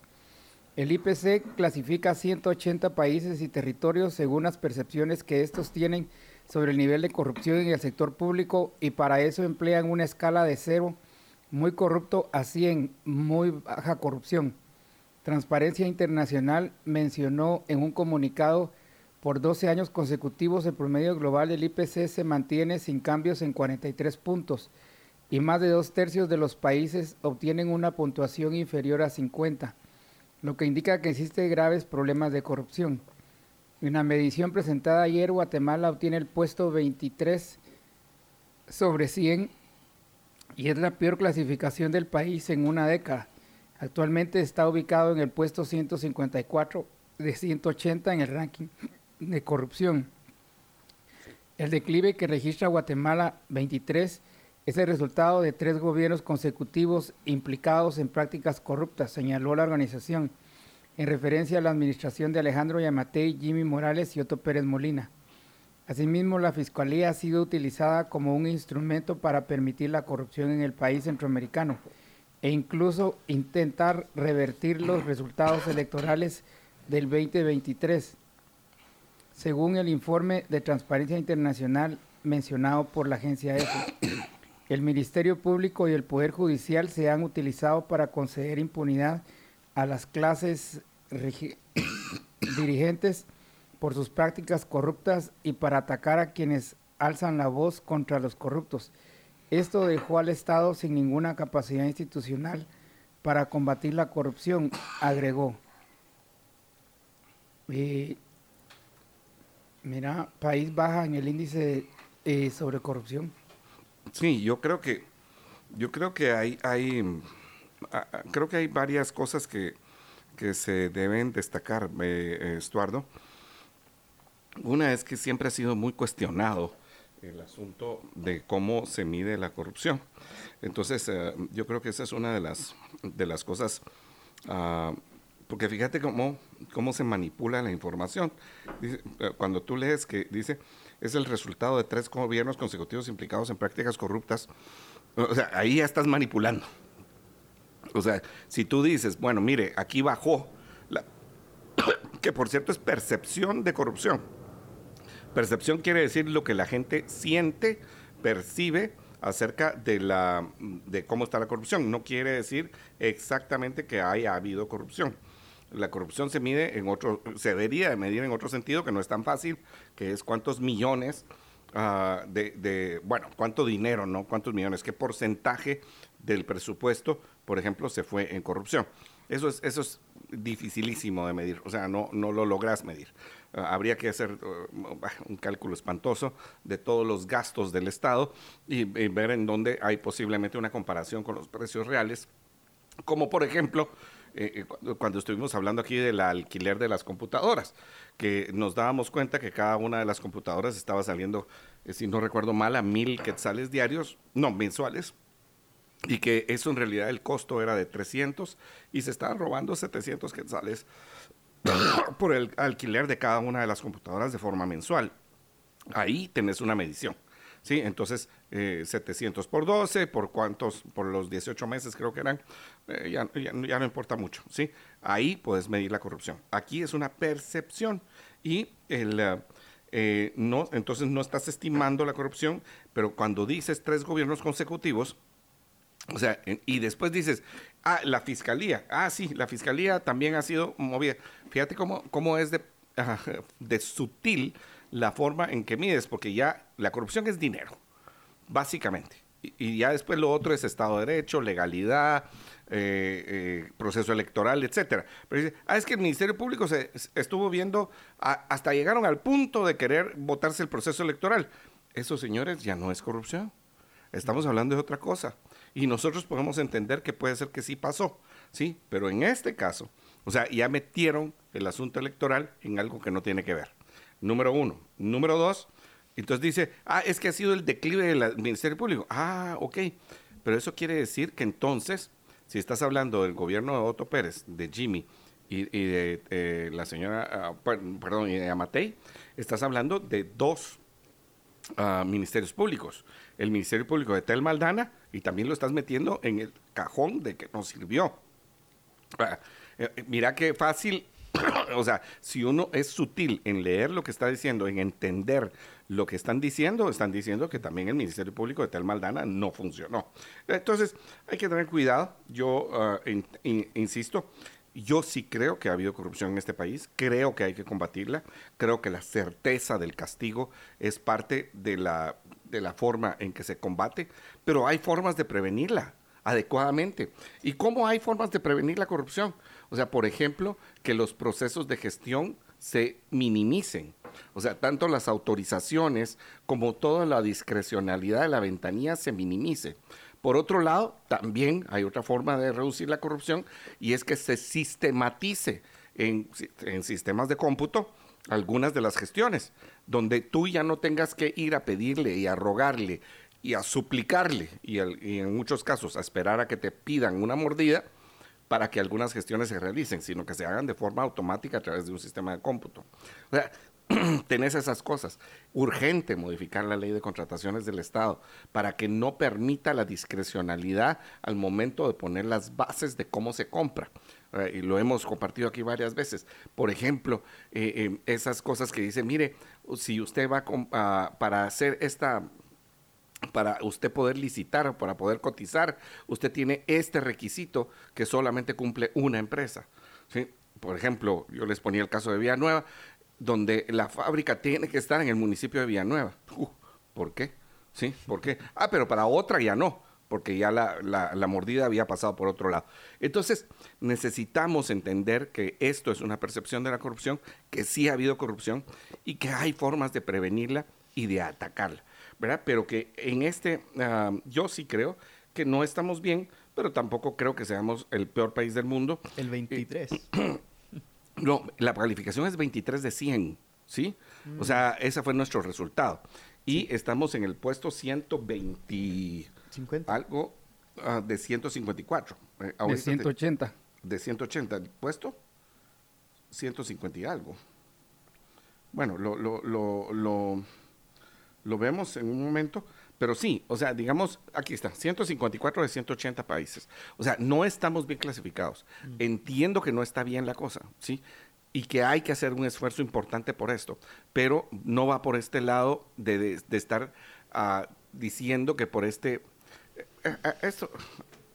El IPC clasifica 180 países y territorios según las percepciones que estos tienen sobre el nivel de corrupción en el sector público y para eso emplean una escala de cero muy corrupto a 100 muy baja corrupción. Transparencia Internacional mencionó en un comunicado por 12 años consecutivos el promedio global del IPC se mantiene sin cambios en 43 puntos y más de dos tercios de los países obtienen una puntuación inferior a 50, lo que indica que existen graves problemas de corrupción. En una medición presentada ayer, Guatemala obtiene el puesto 23 sobre 100 y es la peor clasificación del país en una década. Actualmente está ubicado en el puesto 154 de 180 en el ranking de corrupción. El declive que registra Guatemala 23 es el resultado de tres gobiernos consecutivos implicados en prácticas corruptas, señaló la organización, en referencia a la administración de Alejandro Yamatei, Jimmy Morales y Otto Pérez Molina. Asimismo, la Fiscalía ha sido utilizada como un instrumento para permitir la corrupción en el país centroamericano e incluso intentar revertir los resultados electorales del 2023, según el informe de Transparencia Internacional mencionado por la agencia EFE. El Ministerio Público y el Poder Judicial se han utilizado para conceder impunidad a las clases dirigentes por sus prácticas corruptas y para atacar a quienes alzan la voz contra los corruptos esto dejó al Estado sin ninguna capacidad institucional para combatir la corrupción, agregó. mira, país baja en el índice eh, sobre corrupción. Sí, yo creo que yo creo que hay hay creo que hay varias cosas que, que se deben destacar, eh, Estuardo. Una es que siempre ha sido muy cuestionado el asunto de cómo se mide la corrupción. Entonces, eh, yo creo que esa es una de las, de las cosas, ah, porque fíjate cómo, cómo se manipula la información. Eh, cuando tú lees que dice, es el resultado de tres gobiernos consecutivos implicados en prácticas corruptas, o sea, ahí ya estás manipulando. O sea, si tú dices, bueno, mire, aquí bajó, que por cierto es percepción de corrupción Percepción quiere decir lo que la gente siente, percibe acerca de, la, de cómo está la corrupción. No quiere decir exactamente que haya habido corrupción. La corrupción se mide en otro, se debería de medir en otro sentido que no es tan fácil, que es cuántos millones ah, de, de, bueno, cuánto dinero, ¿no? Cuántos millones, qué porcentaje del presupuesto, por ejemplo, se fue en corrupción. Eso es, eso es dificilísimo de medir, o sea, no, no lo logras medir. Ah, habría que hacer uh, un cálculo espantoso de todos los gastos del Estado y, ver en dónde hay posiblemente una comparación con los precios reales, como por ejemplo eh, eh, cuando estuvimos hablando aquí del alquiler de las computadoras, que nos dábamos cuenta que cada una de las computadoras estaba saliendo, eh, si no recuerdo mal, a mil quetzales diarios, no, mensuales, y que eso en realidad el costo era de 300 y se estaban robando 700 quetzales por el alquiler de cada una de las computadoras de forma mensual. Ahí tenés una medición. ¿sí? Entonces, 700 por 12, por cuántos, por los 18 meses creo que eran, ya, ya, ya, no importa mucho, ¿sí? Ahí puedes medir la corrupción. Aquí es una percepción y el... no, entonces no estás estimando la corrupción, pero cuando dices tres gobiernos consecutivos, o sea, y después dices, ah, la fiscalía, ah, sí, la fiscalía también ha sido movida. Fíjate cómo, cómo es de, sutil la forma en que mides, porque ya la corrupción es dinero, básicamente. Y, ya después lo otro es Estado de Derecho, legalidad, eh, eh, proceso electoral, etcétera. Pero dice, ah, es que el Ministerio Público se, estuvo viendo, hasta llegaron al punto de querer votarse el proceso electoral. Eso, señores, ya no es corrupción. Estamos hablando de otra cosa. Y nosotros podemos entender que puede ser que sí pasó, ¿sí? Pero en este caso, o sea, ya metieron el asunto electoral en algo que no tiene que ver. Número uno. Número dos, entonces dice, ah, es que ha sido el declive del Ministerio Público. Ah, ok. Pero eso quiere decir que entonces, si estás hablando del gobierno de Otto Pérez, de Jimmy y, de eh, la señora, ah, perdón, y de Amatei, estás hablando de dos ah, ministerios públicos el Ministerio Público de Tel Maldana y también lo estás metiendo en el cajón de que nos sirvió. Eh, mira qué fácil, o sea, si uno es sutil en leer lo que está diciendo, en entender lo que están diciendo, están diciendo que también el Ministerio Público de Tel Maldana no funcionó. Entonces, hay que tener cuidado. Yo ah, insisto, yo sí creo que ha habido corrupción en este país, creo que hay que combatirla, creo que la certeza del castigo es parte de la, de la forma en que se combate, pero hay formas de prevenirla adecuadamente. ¿Y cómo hay formas de prevenir la corrupción? O sea, por ejemplo, que los procesos de gestión se minimicen. O sea, tanto las autorizaciones como toda la discrecionalidad de la ventanilla se minimice. Por otro lado, también hay otra forma de reducir la corrupción y es que se sistematice en, sistemas de cómputo algunas de las gestiones, donde tú ya no tengas que ir a pedirle y a rogarle y a suplicarle y, en muchos casos a esperar a que te pidan una mordida para que algunas gestiones se realicen, sino que se hagan de forma automática a través de un sistema de cómputo. O sea, tenés esas cosas. Urgente modificar la ley de contrataciones del Estado para que no permita la discrecionalidad al momento de poner las bases de cómo se compra. Eh, y lo hemos compartido aquí varias veces. Por ejemplo, eh, eh, esas cosas que dice, mire, si usted va para hacer esta para usted poder licitar para poder cotizar, usted tiene este requisito que solamente cumple una empresa. ¿sí? Por ejemplo, yo les ponía el caso de Villanueva, donde la fábrica tiene que estar en el municipio de Villanueva. Uh, ¿Por qué? ¿Sí? ¿Por qué? Ah, pero para otra ya no, porque ya la, la, mordida había pasado por otro lado. Entonces, necesitamos entender que esto es una percepción de la corrupción, que sí ha habido corrupción y que hay formas de prevenirla y de atacarla, ¿verdad? Pero que en este, ah, yo sí creo que no estamos bien, pero tampoco creo que seamos el peor país del mundo. El 23. No, la calificación es 23 de 100, ¿sí? O sea, ese fue nuestro resultado. Y estamos en el puesto 120... 50. Algo uh, de 154. Eh, de 180. de 180. ¿El puesto? 150 y algo. Bueno, lo, lo, lo, lo, lo vemos en un momento. Pero sí, o sea, digamos, aquí está, 154 de 180 países. O sea, no estamos bien clasificados. Mm. Entiendo que no está bien la cosa, ¿sí? Y que hay que hacer un esfuerzo importante por esto, pero no va por este lado de, estar ah, diciendo que por este... Eh, a, esto,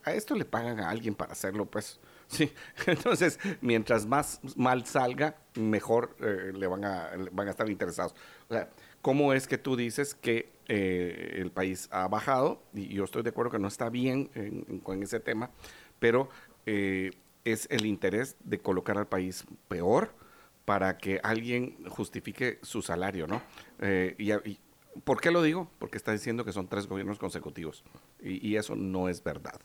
a esto le pagan a alguien para hacerlo, pues. Sí, entonces, mientras más mal salga, mejor eh, le van a, van a estar interesados. O sea, ¿cómo es que tú dices que eh, el país ha bajado, y yo estoy de acuerdo que no está bien con ese tema, pero eh, es el interés de colocar al país peor para que alguien justifique su salario, ¿no? Eh, y, ¿Por qué lo digo? Porque está diciendo que son tres gobiernos consecutivos, y, y eso no es verdad.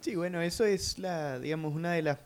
Sí, bueno, eso es la, digamos, una de las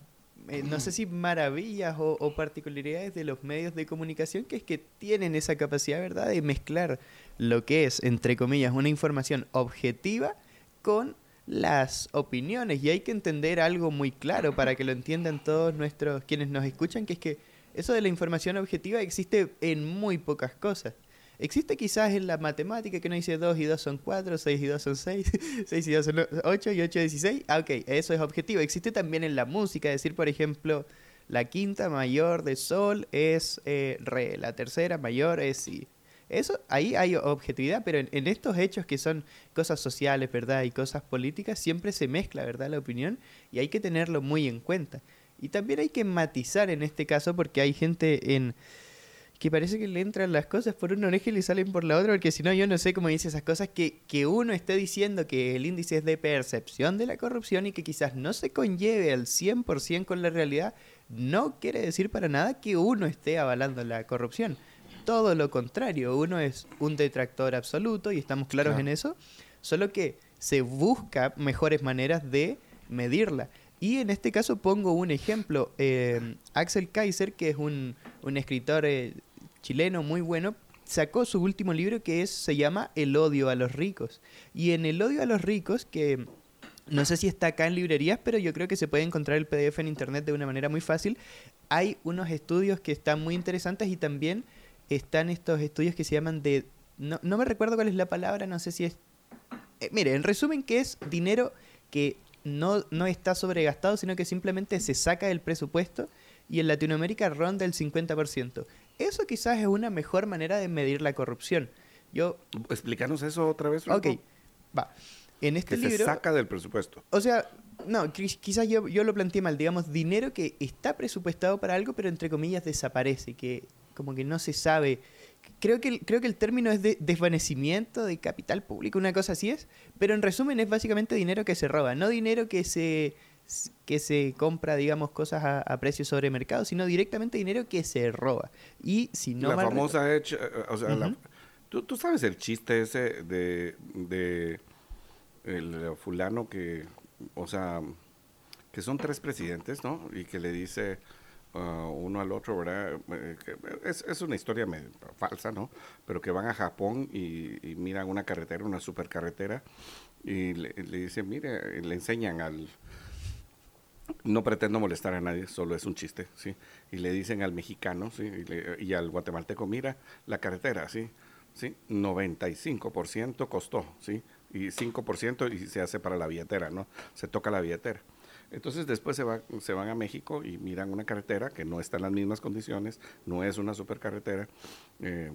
eh, no sé si maravillas o, particularidades de los medios de comunicación, que es que tienen esa capacidad, ¿verdad?, de mezclar lo que es, entre comillas, una información objetiva con las opiniones. Y hay que entender algo muy claro para que lo entiendan todos nuestros quienes nos escuchan, que es que eso de la información objetiva existe en muy pocas cosas. Existe quizás en la matemática que uno dice 2 y 2 son 4, 6 y 2 son 6, 6 y 2 son 8 y 8 es 16. Ah, ok, eso es objetivo. Existe también en la música, decir, por ejemplo, la quinta mayor de sol es eh, re, la tercera mayor es si. Eso, ahí hay objetividad, pero en, estos hechos que son cosas sociales, ¿verdad? Y cosas políticas, siempre se mezcla, ¿verdad? La opinión y hay que tenerlo muy en cuenta. Y también hay que matizar en este caso porque hay gente en que parece que le entran las cosas por una oreja y le salen por la otra, porque si no yo no sé cómo dice esas cosas, que, que uno esté diciendo que el índice es de percepción de la corrupción y que quizás no se conlleve al 100% con la realidad, no quiere decir para nada que uno esté avalando la corrupción. Todo lo contrario, uno es un detractor absoluto y estamos claros en eso, solo que se busca mejores maneras de medirla. Y en este caso pongo un ejemplo, eh, Axel Kaiser, que es un, escritor eh, chileno muy bueno, sacó su último libro que es, se llama El odio a los ricos. Y en El odio a los ricos, que no sé si está acá en librerías, pero yo creo que se puede encontrar el PDF en internet de una manera muy fácil, hay unos estudios que están muy interesantes y también están estos estudios que se llaman de... No, no me recuerdo cuál es la palabra, no sé si es... Eh, mire, en resumen, que es dinero que no, no está sobregastado, sino que simplemente se saca del presupuesto y en Latinoamérica ronda el 50%. Eso quizás es una mejor manera de medir la corrupción. Yo... Explícanos eso otra vez. Ok, va. En este que libro... se saca del presupuesto. O sea, no, quizás yo, yo lo planteé mal. Digamos, dinero que está presupuestado para algo, pero entre comillas desaparece, que como que no se sabe. Creo que, creo que el término es de desvanecimiento de capital público, una cosa así es, pero en resumen es básicamente dinero que se roba, no dinero que se, que se compra, digamos, cosas a, precio sobre mercado, sino directamente dinero que se roba. Y si no... La famosa hecha, o sea, ¿tú, sabes el chiste ese de, de el fulano que, o sea, que son tres presidentes, ¿no? Y que le dice Uh, uno al otro, ¿verdad? Eh, es, es, una historia falsa, ¿no? Pero que van a Japón y, miran una carretera, una supercarretera, y le, dicen, mire, le enseñan al... No pretendo molestar a nadie, solo es un chiste, ¿sí? Y le dicen al mexicano, ¿sí? Y, y al guatemalteco, mira, la carretera, ¿sí? ¿Sí? 95% costó, ¿sí? Y 5% y se hace para la billetera, ¿no? Se toca la billetera. Entonces después se, va, se van a México y miran una carretera que no está en las mismas condiciones, no es una supercarretera, eh,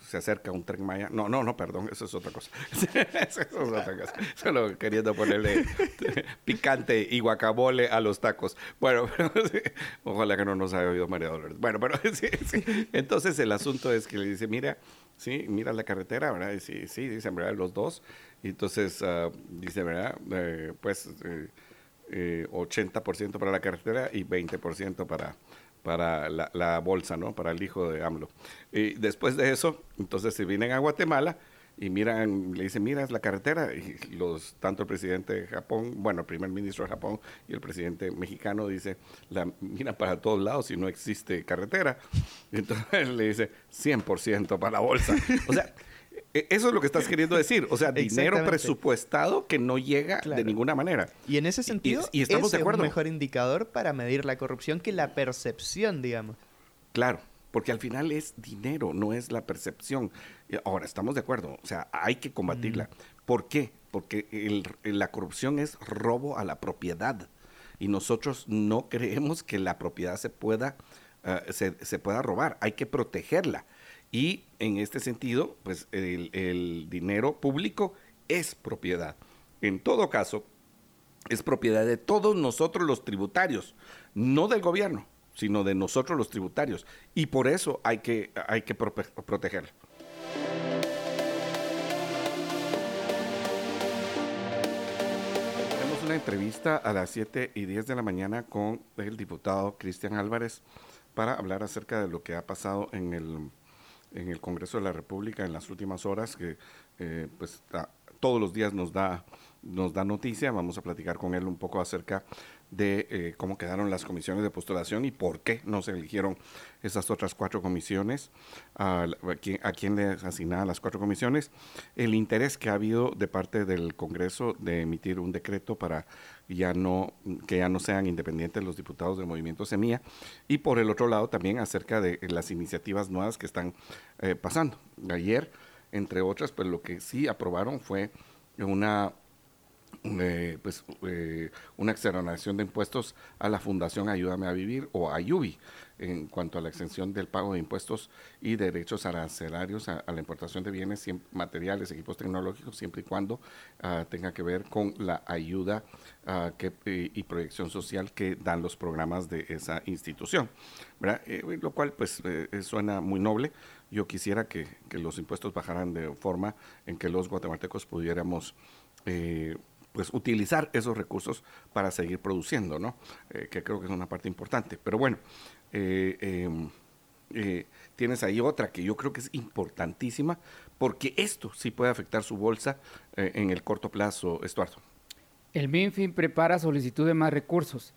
se acerca un tren Maya. No, no, no, perdón, eso es otra cosa. eso es otra cosa. Solo queriendo ponerle picante y guacamole a los tacos. Bueno, ojalá que no nos haya oído María Dolores. Bueno, pero sí, sí. Entonces el asunto es que le dice, mira, sí, mira la carretera, ¿verdad? Y sí, sí, dicen, ¿verdad? Los dos. Y entonces uh, dice, ¿verdad? Eh, pues... Eh, eh, 80% para la carretera y 20% para, para la, bolsa, ¿no? Para el hijo de AMLO. Y después de eso, entonces se vienen a Guatemala y miran, le dicen, mira, es la carretera. Y los, tanto el presidente de Japón, bueno, el primer ministro de Japón y el presidente mexicano dice, la, mira para todos lados y no existe carretera. Entonces le dice, 100% para la bolsa. O sea, eso es lo que estás queriendo decir. O sea, dinero presupuestado que no llega de ninguna manera. Y en ese sentido, y, estamos de acuerdo. es un mejor indicador para medir la corrupción que la percepción, digamos. Claro, porque al final es dinero, no es la percepción. Ahora, estamos de acuerdo. O sea, hay que combatirla. ¿Por qué? Porque la corrupción es robo a la propiedad. Y nosotros no creemos que la propiedad se pueda, eh, se pueda robar. Hay que protegerla. Y en este sentido, pues el, dinero público es propiedad. En todo caso, es propiedad de todos nosotros los tributarios, no del gobierno, sino de nosotros los tributarios. Y por eso hay que, hay que protegerlo. Tenemos una entrevista a las 7 y 10 de la mañana con el diputado Cristian Álvarez para hablar acerca de lo que ha pasado en el en el Congreso de la República en las últimas horas, que eh, pues todos los días nos da, nos da noticia. Vamos a platicar con él un poco acerca de eh, cómo quedaron las comisiones de postulación y por qué no se eligieron esas otras cuatro comisiones, a, a, quién, le asignaban las cuatro comisiones, el interés que ha habido de parte del Congreso de emitir un decreto para ya no, que ya no sean independientes los diputados del movimiento Semilla y por el otro lado también acerca de las iniciativas nuevas que están eh, pasando. Ayer, entre otras, pues lo que sí aprobaron fue una eh, pues, eh, una exoneración de impuestos a la Fundación Ayúdame a Vivir o Ayubi en cuanto a la exención del pago de impuestos y derechos arancelarios a, la importación de bienes materiales, equipos tecnológicos, siempre y cuando ah, tenga que ver con la ayuda ah, que, y, proyección social que dan los programas de esa institución. Eh, lo cual pues suena muy noble. Yo quisiera que, que, los impuestos bajaran de forma en que los guatemaltecos pudiéramos eh, pues utilizar esos recursos para seguir produciendo, ¿no? Eh, que creo que es una parte importante. Pero bueno, eh, em, eh, tienes ahí otra que yo creo que es importantísima, porque esto sí puede afectar su bolsa en el corto plazo, Estuardo. El MINFIN prepara solicitud de más recursos.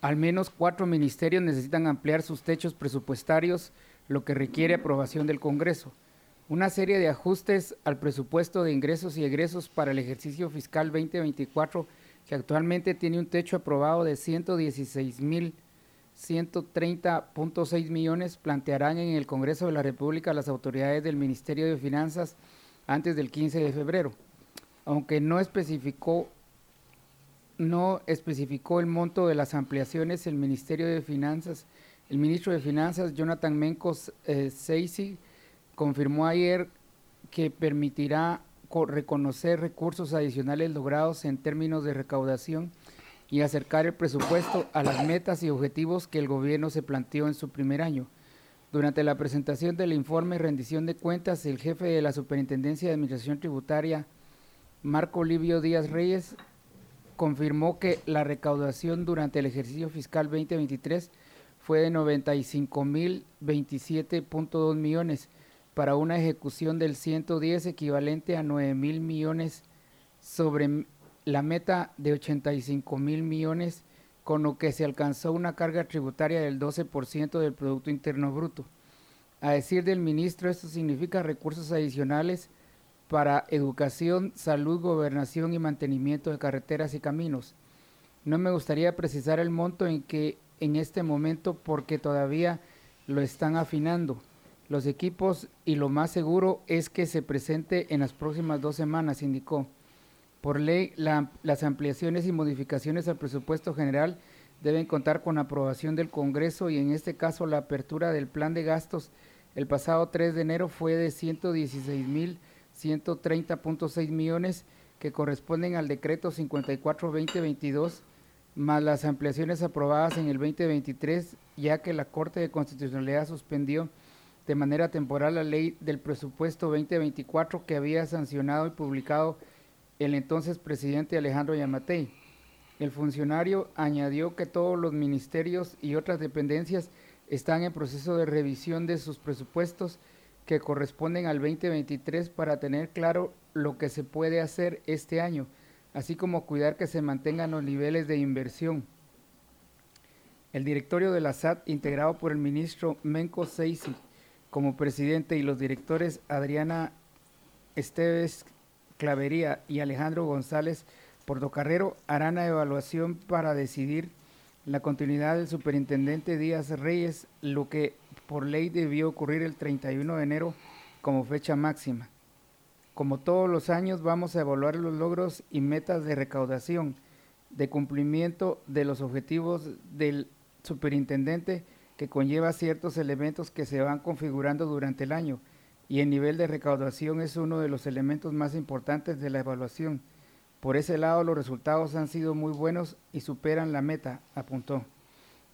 Al menos cuatro ministerios necesitan ampliar sus techos presupuestarios, lo que requiere aprobación del Congreso una serie de ajustes al presupuesto de ingresos y egresos para el ejercicio fiscal 2024, que actualmente tiene un techo aprobado de 116.130.6 millones, plantearán en el Congreso de la República las autoridades del Ministerio de Finanzas antes del 15 de febrero. Aunque no especificó no especificó el monto de las ampliaciones, el Ministerio de Finanzas, el ministro de Finanzas, Jonathan Mencos eh, confirmó ayer que permitirá reconocer recursos adicionales logrados en términos de recaudación y acercar el presupuesto a las metas y objetivos que el gobierno se planteó en su primer año. Durante la presentación del informe rendición de cuentas, el jefe de la Superintendencia de Administración Tributaria, Marco Livio Díaz Reyes, confirmó que la recaudación durante el ejercicio fiscal 2023 fue de 95.027.2 millones, para una ejecución del 110 equivalente a 9 mil millones sobre la meta de 85 mil millones, con lo que se alcanzó una carga tributaria del 12% del Producto Interno Bruto. A decir del ministro, esto significa recursos adicionales para educación, salud, gobernación y mantenimiento de carreteras y caminos. No me gustaría precisar el monto en que en este momento porque todavía lo están afinando los equipos y lo más seguro es que se presente en las próximas dos semanas, indicó. Por ley, las ampliaciones y modificaciones al presupuesto general deben contar con aprobación del Congreso y en este caso la apertura del plan de gastos el pasado 3 de enero fue de 116.130.6 millones que corresponden al decreto 54-2022 más las ampliaciones aprobadas en el 2023 ya que la Corte de Constitucionalidad suspendió de manera temporal la ley del presupuesto 2024 que había sancionado y publicado el entonces presidente Alejandro Yamatei. El funcionario añadió que todos los ministerios y otras dependencias están en proceso de revisión de sus presupuestos que corresponden al 2023 para tener claro lo que se puede hacer este año, así como cuidar que se mantengan los niveles de inversión. El directorio de la SAT, integrado por el ministro Menko Seisi, como presidente y los directores Adriana Esteves Clavería y Alejandro González Portocarrero harán la evaluación para decidir la continuidad del superintendente Díaz Reyes, lo que por ley debió ocurrir el 31 de enero como fecha máxima. Como todos los años vamos a evaluar los logros y metas de recaudación, de cumplimiento de los objetivos del superintendente que conlleva ciertos elementos que se van configurando durante el año y el nivel de recaudación es uno de los elementos más importantes de la evaluación. Por ese lado los resultados han sido muy buenos y superan la meta, apuntó.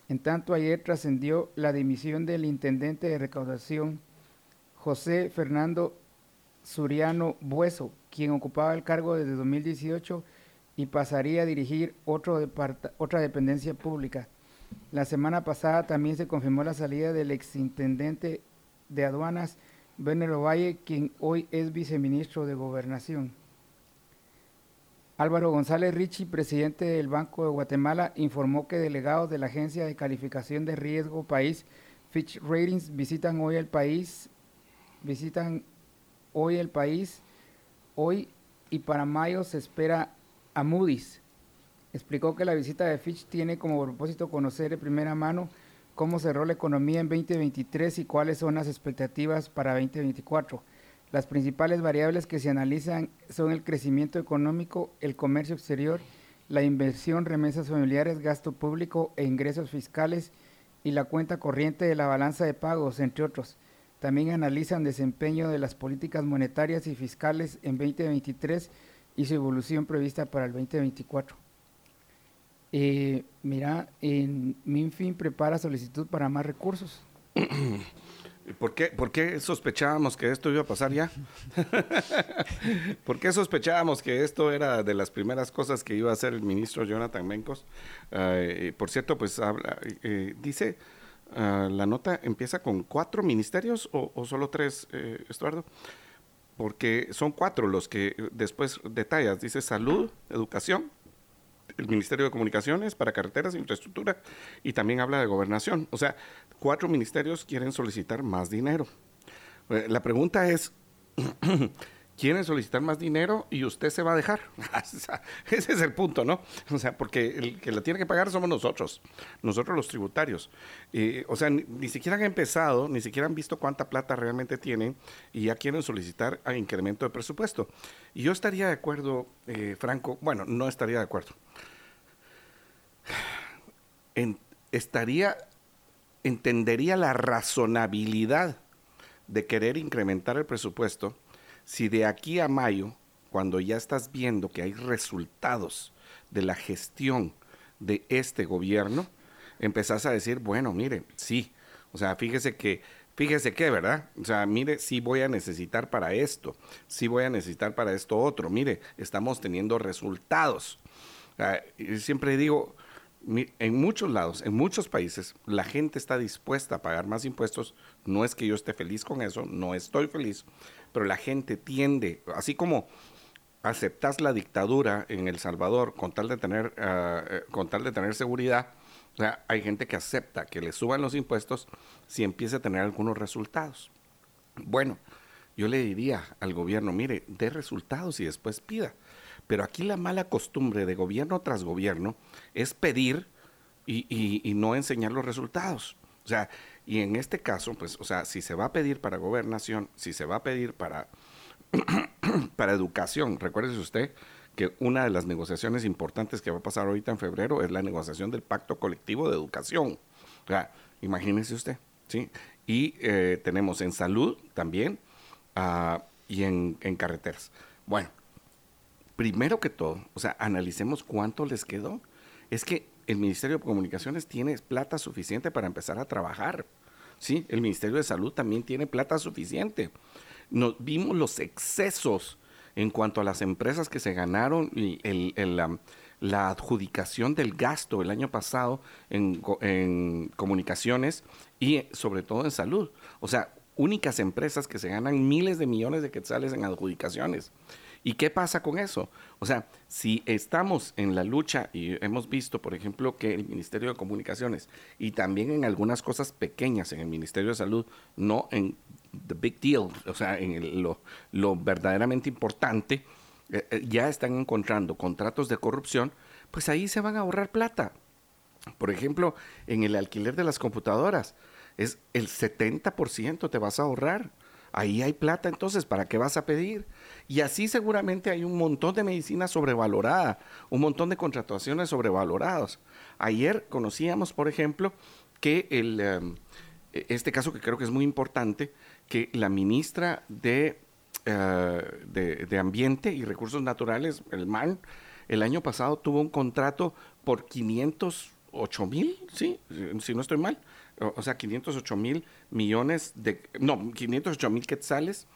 En tanto ayer trascendió la dimisión del intendente de recaudación José Fernando Suriano Bueso, quien ocupaba el cargo desde 2018 y pasaría a dirigir otra dependencia pública. La semana pasada también se confirmó la salida del exintendente de aduanas, Benero Valle, quien hoy es viceministro de Gobernación. Álvaro González Richie, presidente del Banco de Guatemala, informó que delegados de la Agencia de Calificación de Riesgo País Fitch Ratings visitan hoy el país, visitan hoy el país, hoy y para mayo se espera a Moody's. Explicó que la visita de Fitch tiene como propósito conocer de primera mano cómo cerró la economía en 2023 y cuáles son las expectativas para 2024. Las principales variables que se analizan son el crecimiento económico, el comercio exterior, la inversión, remesas familiares, gasto público e ingresos fiscales y la cuenta corriente de la balanza de pagos, entre otros. También analizan desempeño de las políticas monetarias y fiscales en 2023 y su evolución prevista para el 2024. Eh, mira, en MinFin prepara solicitud para más recursos. ¿Por qué, ¿Por qué sospechábamos que esto iba a pasar ya? ¿Por qué sospechábamos que esto era de las primeras cosas que iba a hacer el ministro Jonathan Mencos? Eh, por cierto, pues habla, eh, dice, ah, la nota empieza con cuatro ministerios o, o solo tres, eh, Estuardo? Porque son cuatro los que después detallas. Dice salud, educación, el Ministerio de Comunicaciones para carreteras e infraestructura y también habla de gobernación. O sea, cuatro ministerios quieren solicitar más dinero. Eh, la pregunta es, quieren solicitar más dinero y usted se va a dejar. Ese es el punto, ¿no? O sea, porque el que la tiene que pagar somos nosotros, nosotros los tributarios. o sea, ni, siquiera han empezado, ni siquiera han visto cuánta plata realmente tienen y ya quieren solicitar incremento de presupuesto. Y yo estaría de acuerdo, eh, Franco, bueno, no estaría de acuerdo. estaría, entendería la razonabilidad de querer incrementar el presupuesto si de aquí a mayo, cuando ya estás viendo que hay resultados de la gestión de este gobierno, empezás a decir, bueno, mire, sí, o sea, fíjese que, fíjese que, ¿verdad? O sea, mire, sí voy a necesitar para esto, sí voy a necesitar para esto otro, mire, estamos teniendo resultados. siempre digo, en muchos lados, en muchos países, la gente está dispuesta a pagar más impuestos. No es que yo esté feliz con eso, no estoy feliz, pero la gente tiende, así como aceptas la dictadura en El Salvador con tal de tener, eh, con tal de tener seguridad, hay gente que acepta que le suban los impuestos si empieza a tener algunos resultados. Bueno, yo le diría al gobierno, mire, dé resultados y después pida. Pero aquí la mala costumbre de gobierno tras gobierno es pedir y, y no enseñar los resultados. O sea, y en este caso, pues, o sea, si se va a pedir para gobernación, si se va a pedir para, para educación, recuérdese usted que una de las negociaciones importantes que va a pasar ahorita en febrero es la negociación del pacto colectivo de educación. O sea, imagínese usted, ¿sí? Y eh, tenemos en salud también uh, y en, en carreteras. Bueno, primero que todo, o sea, analicemos cuánto les quedó. Es que el Ministerio de Comunicaciones tiene plata suficiente para empezar a trabajar. Sí, el Ministerio de Salud también tiene plata suficiente. Nos vimos los excesos en cuanto a las empresas que se ganaron y la, adjudicación del gasto el año pasado en, en comunicaciones y sobre todo en salud. O sea, únicas empresas que se ganan miles de millones de quetzales en adjudicaciones. ¿Y qué pasa con eso? O sea, si estamos en la lucha y hemos visto, por ejemplo, que el Ministerio de Comunicaciones y también en algunas cosas pequeñas en el Ministerio de Salud, no en the big deal, o sea, en lo, verdaderamente importante, eh, eh, ya están encontrando contratos de corrupción, pues ahí se van a ahorrar plata. Por ejemplo, en el alquiler de las computadoras, es el 70% te vas a ahorrar. Ahí hay plata, entonces, ¿para qué vas a pedir? Y así seguramente hay un montón de medicina sobrevalorada, un montón de contrataciones sobrevaloradas. Ayer conocíamos, por ejemplo, que el, em, e, este caso que creo que es muy importante, que la ministra de, eh, de, Ambiente y Recursos Naturales, el MAN, el año pasado tuvo un contrato por 508 mil, ¿sí? Si no estoy mal. O, sea, 508 mil millones de, no, 508 mil quetzales,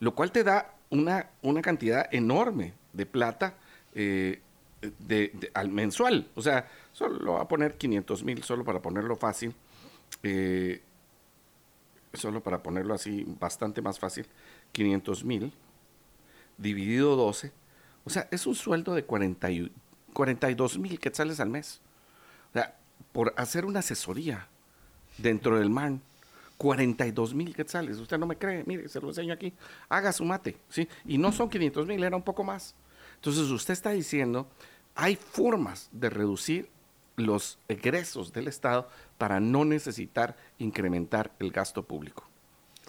lo cual te da una, una cantidad enorme de plata eh, de, al mensual. O sea, solo a poner 500 mil, solo para ponerlo fácil. Eh, solo para ponerlo así bastante más fácil. 500 mil dividido 12. O sea, es un sueldo de 40 y- 42 mil quetzales al mes. O sea, por hacer una asesoría dentro del MAN, 42 mil quetzales. Usted no me cree, mire, se lo enseño aquí. Haga su mate, ¿sí? Y no son 500 mil, era un poco más. Entonces, usted está diciendo, hay formas de reducir los egresos del Estado para no necesitar incrementar el gasto público.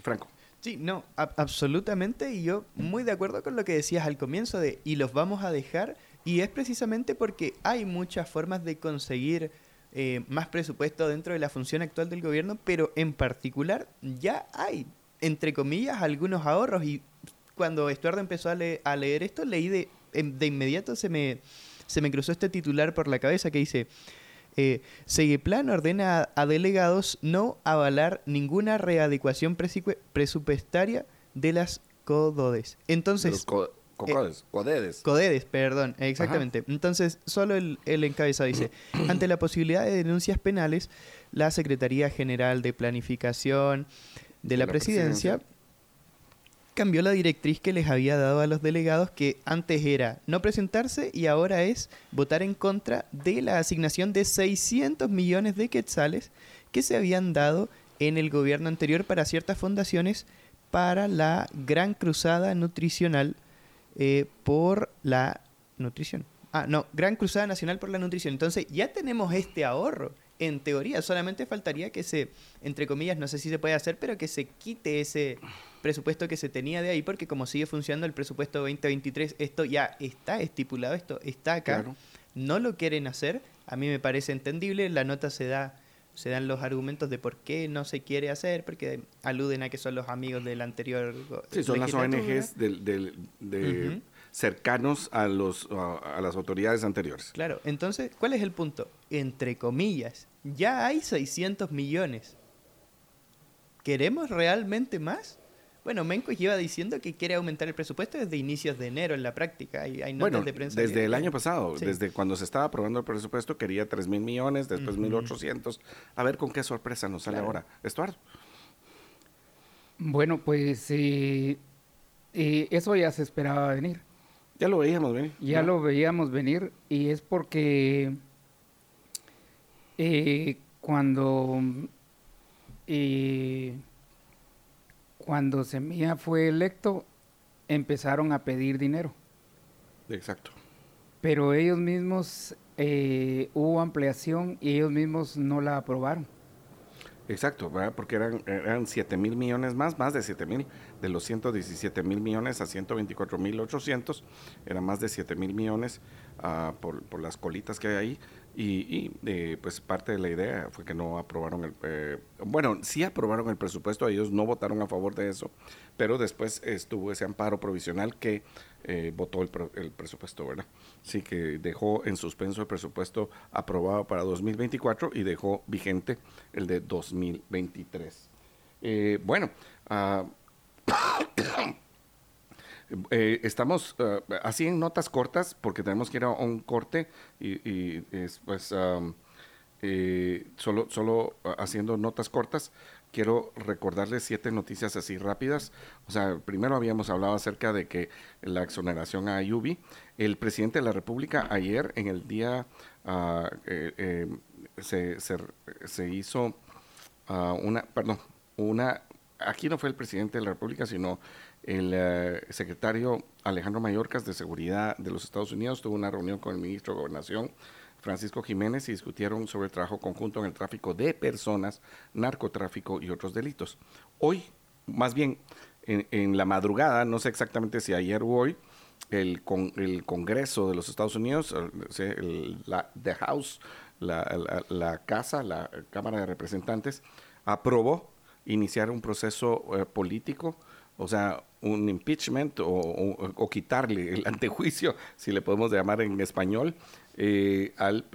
Franco. Sí, no, absolutamente. Y yo muy de acuerdo con lo que decías al comienzo de y los vamos a dejar. Y es precisamente porque hay muchas formas de conseguir eh, más presupuesto dentro de la función actual del gobierno, pero en particular ya hay, entre comillas, algunos ahorros. Y cuando Estuardo empezó a, le- a leer esto, leí de, em- de inmediato se me, se me cruzó este titular por la cabeza que dice... Eh, Segueplan ordena a, delegados no avalar ninguna readecuación presupuestaria de las CODODES. Entonces, cocodes, codedes. CODEDES, perdón, exactamente. Entonces, solo el, el encabezado dice, ante la posibilidad de denuncias penales, la Secretaría General de Planificación de, la, presidencia, cambió la directriz que les había dado a los delegados que antes era no presentarse y ahora es votar en contra de la asignación de 600 millones de quetzales que se habían dado en el gobierno anterior para ciertas fundaciones para la gran cruzada nutricional eh, por la nutrición. Ah, no, Gran Cruzada Nacional por la Nutrición. Entonces ya tenemos este ahorro. En teoría, solamente faltaría que se, entre comillas, no sé si se puede hacer, pero que se quite ese presupuesto que se tenía de ahí, porque como sigue funcionando el presupuesto 2023, esto ya está estipulado, esto está acá. Claro. No lo quieren hacer, a mí me parece entendible, la nota se da se dan los argumentos de por qué no se quiere hacer, porque aluden a que son los amigos del anterior Sí, son las. ONGs del- del- de, Ujú. cercanos a, los, a, a las autoridades anteriores. Claro, entonces, ¿cuál es el punto? Entre comillas, ya hay 600 millones. ¿Queremos realmente más? Bueno, Menco lleva diciendo que quiere aumentar el presupuesto desde inicios de enero en la práctica. Hay, hay notas Bueno, de prensa. desde que- el año pasado, Sí. desde cuando se estaba aprobando el presupuesto, quería 3 mil millones, después Ujú. 1.800. A ver con qué sorpresa nos sale Claro. ahora. Estuardo. Bueno, pues eh, eh, eso ya se esperaba venir. Ya lo veíamos, ¿ven? Ya lo veíamos venir y es porque eh, cuando eh, cuando Semilla fue electo empezaron a pedir dinero, Exacto. pero ellos mismos eh, hubo ampliación y ellos mismos no la aprobaron. Exacto, ¿verdad? porque eran, eran 7 mil millones más, más de 7 mil, de los 117 mil millones a 124 mil 800, eran más de 7 mil millones ah, por, por las colitas que hay ahí. Y, eh, pues parte de la idea fue que no aprobaron el... eh, bueno, sí aprobaron el presupuesto, ellos no votaron a favor de eso, pero después estuvo ese amparo provisional que eh, votó el, el presupuesto, ¿verdad? Sí, que dejó en suspenso el presupuesto aprobado para 2024 y dejó vigente el de 2023. Eh, bueno, ah, eh, estamos ah, así en notas cortas porque tenemos que ir a un corte y, y es, pues eh, solo, solo ah, haciendo notas cortas. Quiero recordarles siete noticias así rápidas. O sea, primero habíamos hablado acerca de que la exoneración a Ayubi. El presidente de la República ayer, en el día, ah, se, se, se hizo ah, una, perdón, una, aquí no fue el presidente de la República, sino el eh, secretario Alejandro Mayorkas de Seguridad de los Estados Unidos tuvo una reunión con el ministro de Gobernación, Francisco Jiménez, y discutieron sobre el trabajo conjunto en el tráfico de personas, narcotráfico y otros delitos. Hoy, más bien, en, en la madrugada, no sé exactamente si ayer o hoy, el, con, el Congreso de los Estados Unidos, la, the House, la Casa, la Cámara de Representantes, aprobó iniciar un proceso eh, político, o sea, un impeachment o, quitarle el antejuicio, si le podemos llamar en español, eh, al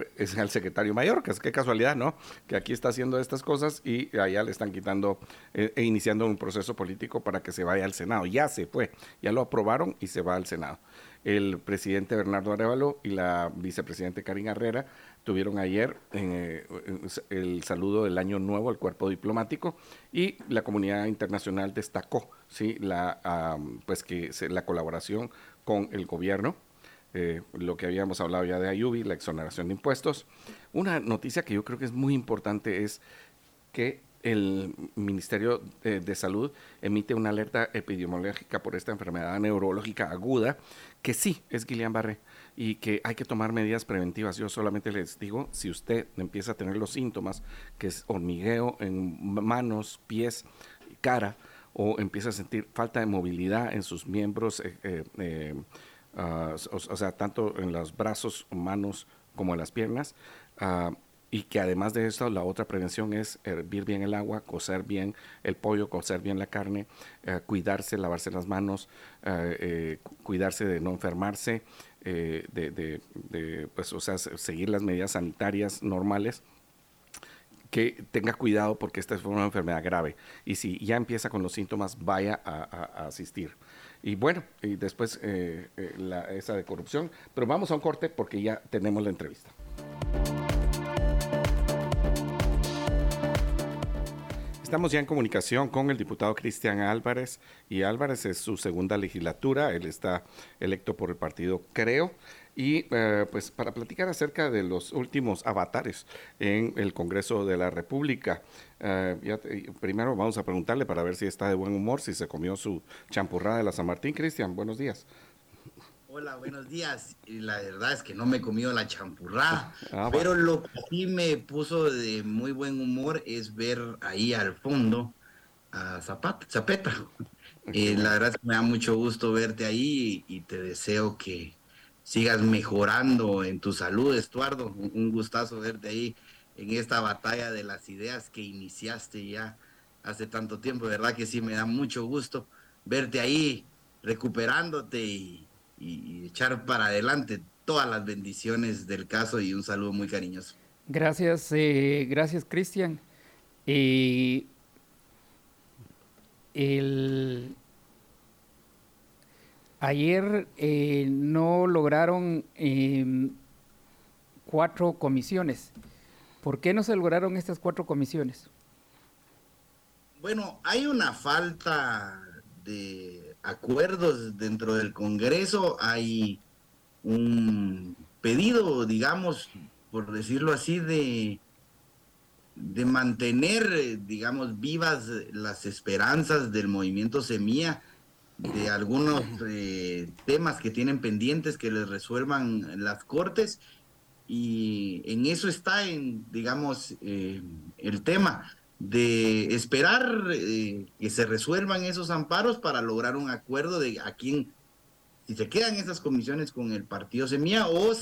secretario mayor, que es qué casualidad, ¿no? Que aquí está haciendo estas cosas y allá le están quitando eh, e iniciando un proceso político para que se vaya al Senado. Ya se fue, ya lo aprobaron y se va al Senado. El presidente Bernardo Arevalo y la vicepresidente Karin Herrera tuvieron ayer eh, el saludo del año nuevo al cuerpo diplomático y la comunidad internacional destacó sí la pues que la colaboración con el gobierno eh, lo que habíamos hablado ya de Ayubi, la exoneración de impuestos. Una noticia que yo creo que es muy importante es que el Ministerio de, Salud emite una alerta epidemiológica por esta enfermedad neurológica aguda, que sí es Guillain-Barré y que hay que tomar medidas preventivas. Yo solamente les digo, si usted empieza a tener los síntomas, que es hormigueo en manos, pies, cara, o empieza a sentir falta de movilidad en sus miembros, eh, eh, eh, ah, o, sea, tanto en los brazos, manos como en las piernas, ah, y que además de esto, la otra prevención es hervir bien el agua, cocer bien el pollo, cocer bien la carne, cuidarse, lavarse las manos, cuidarse de no enfermarse, de, de, pues, o sea, seguir las medidas sanitarias normales que tenga cuidado porque esta es una enfermedad grave. Y si ya empieza con los síntomas, vaya a, asistir. Y bueno, y después eh, eh, la, esa de corrupción. Pero vamos a un corte porque ya tenemos la entrevista. Estamos ya en comunicación con el diputado Cristian Álvarez y Álvarez es su segunda legislatura, él está electo por el partido Creo y eh, pues para platicar acerca de los últimos avatares en el Congreso de la República. Eh, primero vamos a preguntarle para ver si está de buen humor, si se comió su champurrada de la San Martín. Cristian, buenos días. Hola, buenos días. Y la verdad es que no me he comido la champurrada, ah, pero lo que sí me puso de muy buen humor es ver ahí al fondo a Zapata, Zapeta. Eh, la verdad es que me da mucho gusto verte ahí y te deseo que, sigas mejorando en tu salud, Estuardo. Un, gustazo verte ahí en esta batalla de las ideas que iniciaste ya hace tanto tiempo. De verdad que sí, me da mucho gusto verte ahí recuperándote y, echar para adelante todas las bendiciones del caso y un saludo muy cariñoso. Gracias, eh, gracias Cristian. Eh, el, Ayer eh, no lograron em, cuatro comisiones. ¿Por qué no se lograron estas cuatro comisiones? Bueno, hay una falta de acuerdos dentro del Congreso, hay un pedido, digamos, por decirlo así, de, de mantener, digamos, vivas las esperanzas del movimiento Semilla de algunos eh, temas que tienen pendientes que les resuelvan las cortes y en eso está en digamos eh, el tema de esperar eh, que se resuelvan esos amparos para lograr un acuerdo de a quién si se quedan esas comisiones con el partido Semilla o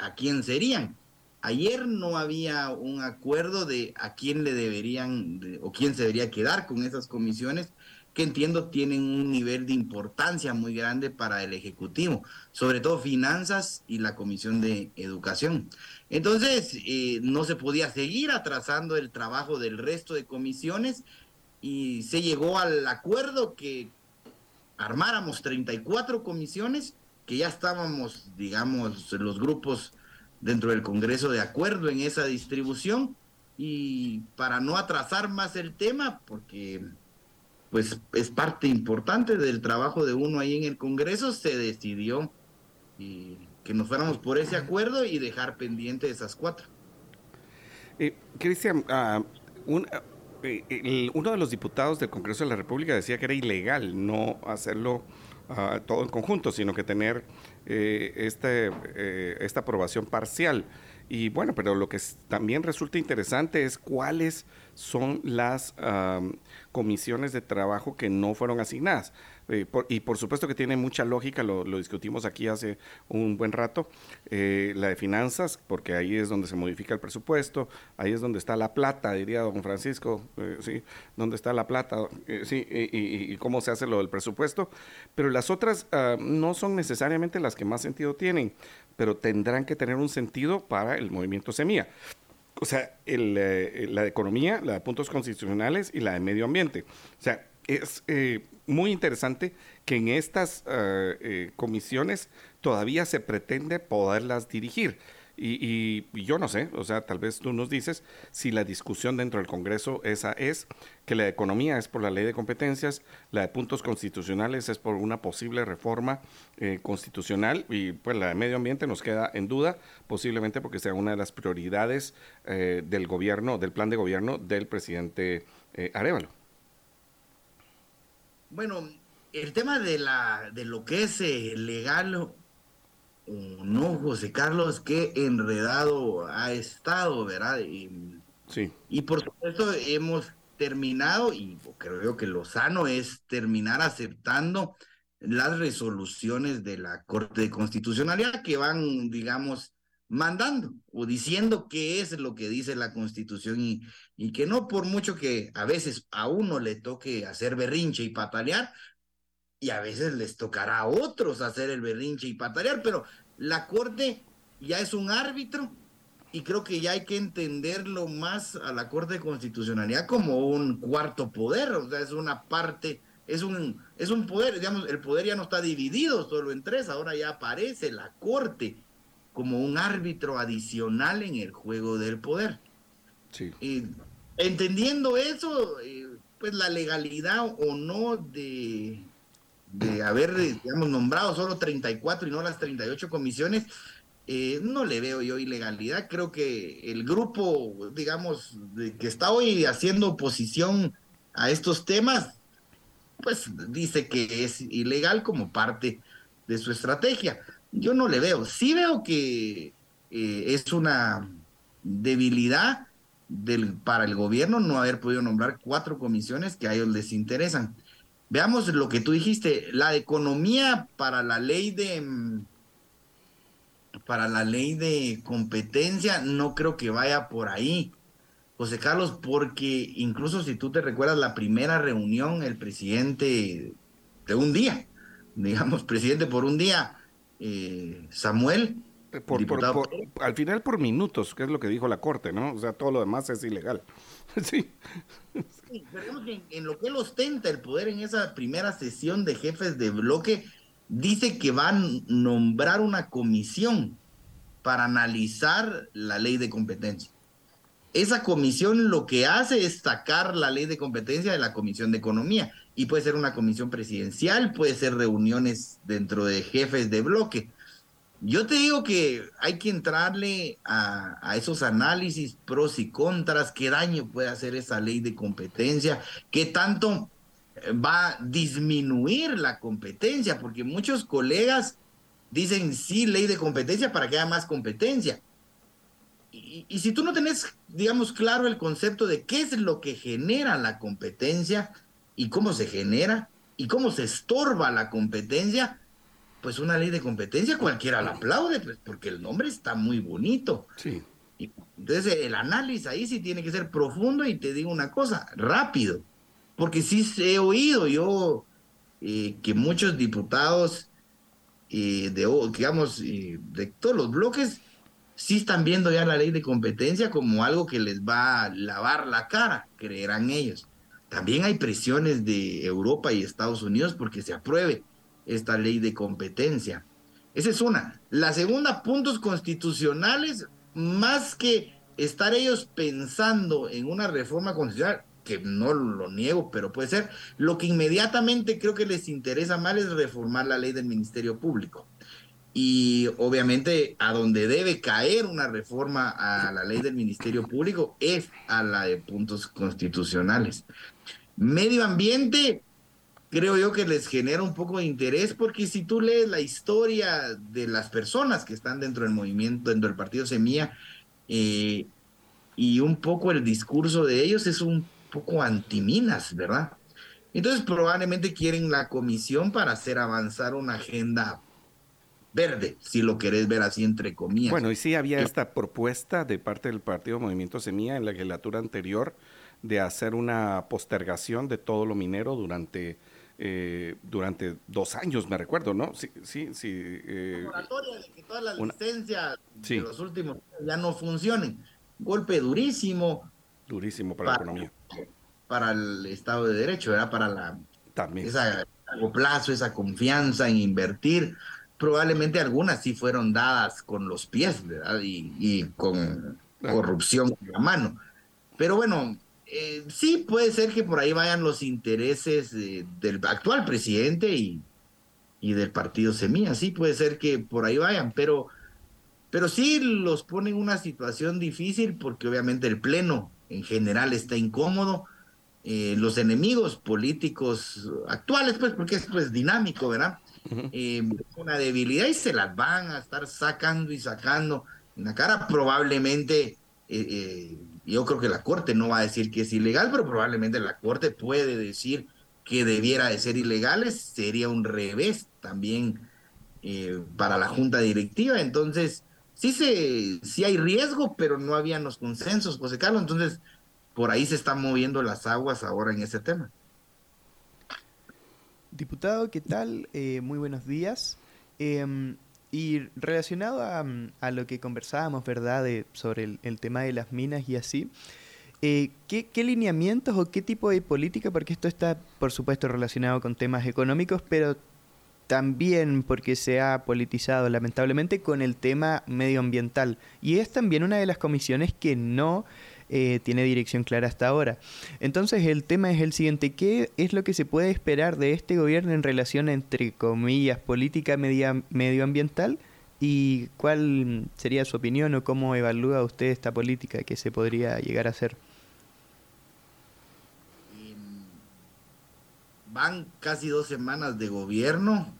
a quién serían. Ayer no había un acuerdo de a quién le deberían o quién se debería quedar con esas comisiones que entiendo tienen un nivel de importancia muy grande para el Ejecutivo, sobre todo finanzas y la Comisión de Educación. Entonces, eh, no se podía seguir atrasando el trabajo del resto de comisiones y se llegó al acuerdo que armáramos 34 comisiones, que ya estábamos, digamos, los grupos dentro del Congreso de acuerdo en esa distribución y para no atrasar más el tema, porque pues es parte importante del trabajo de uno ahí en el Congreso, se decidió que nos fuéramos por ese acuerdo y dejar pendiente esas cuatro. Eh, Cristian, ah, eh, uno de los diputados del Congreso de la República decía que era ilegal no hacerlo ah, todo en conjunto, sino que tener eh, este, esta aprobación parcial. Y bueno, pero lo que también resulta interesante es cuáles son las comisiones de trabajo que no fueron asignadas. Eh, y por supuesto que tiene mucha lógica, lo, discutimos aquí hace un buen rato, eh, la de finanzas, porque ahí es donde se modifica el presupuesto, ahí es donde está la plata, diría don Francisco, eh, ¿sí? ¿Dónde está la plata? sí, y, cómo se hace lo del presupuesto. Pero las otras ah, no son necesariamente las que más sentido tienen, pero tendrán que tener un sentido para el movimiento semilla o sea, eh, la de economía, la de puntos constitucionales y la de medio ambiente. O sea, es eh, muy interesante que en estas eh, comisiones todavía se pretende poderlas dirigir. Y, yo no sé, o sea, tal vez tú nos dices si la discusión dentro del Congreso esa es que la economía es por la ley de competencias, la de puntos constitucionales es por una posible reforma eh, constitucional y pues la de medio ambiente nos queda en duda, posiblemente porque sea una de las prioridades eh, del gobierno, del plan de gobierno del presidente eh, Arevalo. Bueno, el tema de la de lo que es legal no, José Carlos, qué enredado ha estado, ¿verdad? Y, sí. Y por supuesto hemos terminado, y creo que lo sano es terminar aceptando las resoluciones de la Corte de Constitucionalidad que van, digamos, mandando o diciendo qué es lo que dice la Constitución y, y que no por mucho que a veces a uno le toque hacer berrinche y patalear, y a veces les tocará a otros hacer el berrinche y patalear, pero la Corte ya es un árbitro y creo que ya hay que entenderlo más a la Corte de Constitucionalidad como un cuarto poder, o sea, es una parte, es un, es un poder, digamos, el poder ya no está dividido solo en tres, ahora ya aparece la Corte como un árbitro adicional en el juego del poder. Sí. Y entendiendo eso, eh, pues la legalidad o no de, de haber, digamos, nombrado solo 34 y no las 38 comisiones, eh, no le veo yo ilegalidad. Creo que el grupo, digamos, que está hoy haciendo oposición a estos temas, pues dice que es ilegal como parte de su estrategia. Yo no le veo. Sí veo que eh, es una debilidad del, para el gobierno no haber podido nombrar cuatro comisiones que a ellos les interesan. Veamos lo que tú dijiste, la economía para la ley de mm, para la ley de competencia no creo que vaya por ahí. José Carlos, porque incluso si tú te recuerdas la primera reunión, el presidente de un día, digamos, presidente por un día, eh, Samuel. Eh, por, al final por minutos, que es lo que dijo la Corte, ¿no? O sea, todo lo demás es ilegal. sí en, lo que él ostenta el poder en esa primera sesión de jefes de bloque, dice que va a nombrar una comisión para analizar la ley de competencia. Esa comisión lo que hace es sacar la ley de competencia de la Comisión de Economía y puede ser una comisión presidencial, puede ser reuniones dentro de jefes de bloque. Yo te digo que hay que entrarle a, esos análisis pros y contras, qué daño puede hacer esa ley de competencia, qué tanto eh, va a disminuir la competencia, porque muchos colegas dicen sí, ley de competencia para que haya más competencia. Y, y, si tú no tenés, digamos, claro el concepto de qué es lo que genera la competencia y cómo se genera y cómo se estorba la competencia, pues una ley de competencia cualquiera la aplaude, pues porque el nombre está muy bonito. Sí. entonces el análisis ahí sí tiene que ser profundo y te digo una cosa, rápido, porque sí he oído yo eh, que muchos diputados eh, de, digamos, eh, de todos los bloques sí están viendo ya la ley de competencia como algo que les va a lavar la cara, creerán ellos. También hay presiones de Europa y Estados Unidos porque se apruebe esta ley de competencia. Esa es una. La segunda, puntos constitucionales, más que estar ellos pensando en una reforma constitucional, que no lo niego, pero puede ser, lo que inmediatamente creo que les interesa más es reformar la ley del Ministerio Público. Y obviamente a donde debe caer una reforma a la ley del Ministerio Público es a la de puntos constitucionales. Medio ambiente, creo yo que les genera un poco de interés porque si tú lees la historia de las personas que están dentro del movimiento, dentro del partido Semilla, eh, y un poco el discurso de ellos es un poco antiminas, ¿verdad? Entonces probablemente quieren la comisión para hacer avanzar una agenda verde, si lo querés ver así entre comillas. Bueno, y sí había esta propuesta de parte del partido Movimiento Semilla en la legislatura anterior de hacer una postergación de todo lo minero durante eh, durante dos años, me recuerdo, ¿no? Sí, sí, sí. Eh, de que todas las licencias de los últimos ya no funcionen. Golpe durísimo. Durísimo para, la economía. Para el Estado de Derecho, ¿verdad? Para la... También. Esa largo plazo, esa confianza en invertir. probablemente algunas sí fueron dadas con los pies, ¿verdad? Y, con corrupción en la mano. Pero bueno, eh, sí puede ser que por ahí vayan los intereses del actual presidente y, y del partido Semilla, sí puede ser que por ahí vayan, pero, pero sí los pone en una situación difícil porque obviamente el Pleno en general está incómodo. Eh, los enemigos políticos actuales, pues, porque esto es dinámico, ¿verdad? Eh, una debilidad y se las van a estar sacando y sacando en la cara. Probablemente, eh, yo creo que la Corte no va a decir que es ilegal, pero probablemente la Corte puede decir que debiera de ser ilegales. Sería un revés también para la Junta Directiva. Entonces, sí, se, sí hay riesgo, pero no habían los consensos, José Carlos. Entonces, por ahí se están moviendo las aguas ahora en ese tema. Diputado, ¿qué tal? Eh, muy buenos días. Em, y relacionado a, lo que conversábamos, ¿verdad?, sobre el, tema de las minas y así, eh, ¿qué, ¿qué, lineamientos o qué tipo de política, porque esto está, por supuesto, relacionado con temas económicos, pero también porque se ha politizado lamentablemente con el tema medioambiental. Y es también una de las comisiones que no eh, tiene dirección clara hasta ahora. Entonces el tema es el siguiente, ¿qué es lo que se puede esperar de este gobierno en relación entre comillas política medioambiental? ¿Y cuál sería su opinión o cómo evalúa usted esta política que se podría llegar a hacer? Van casi dos semanas de gobierno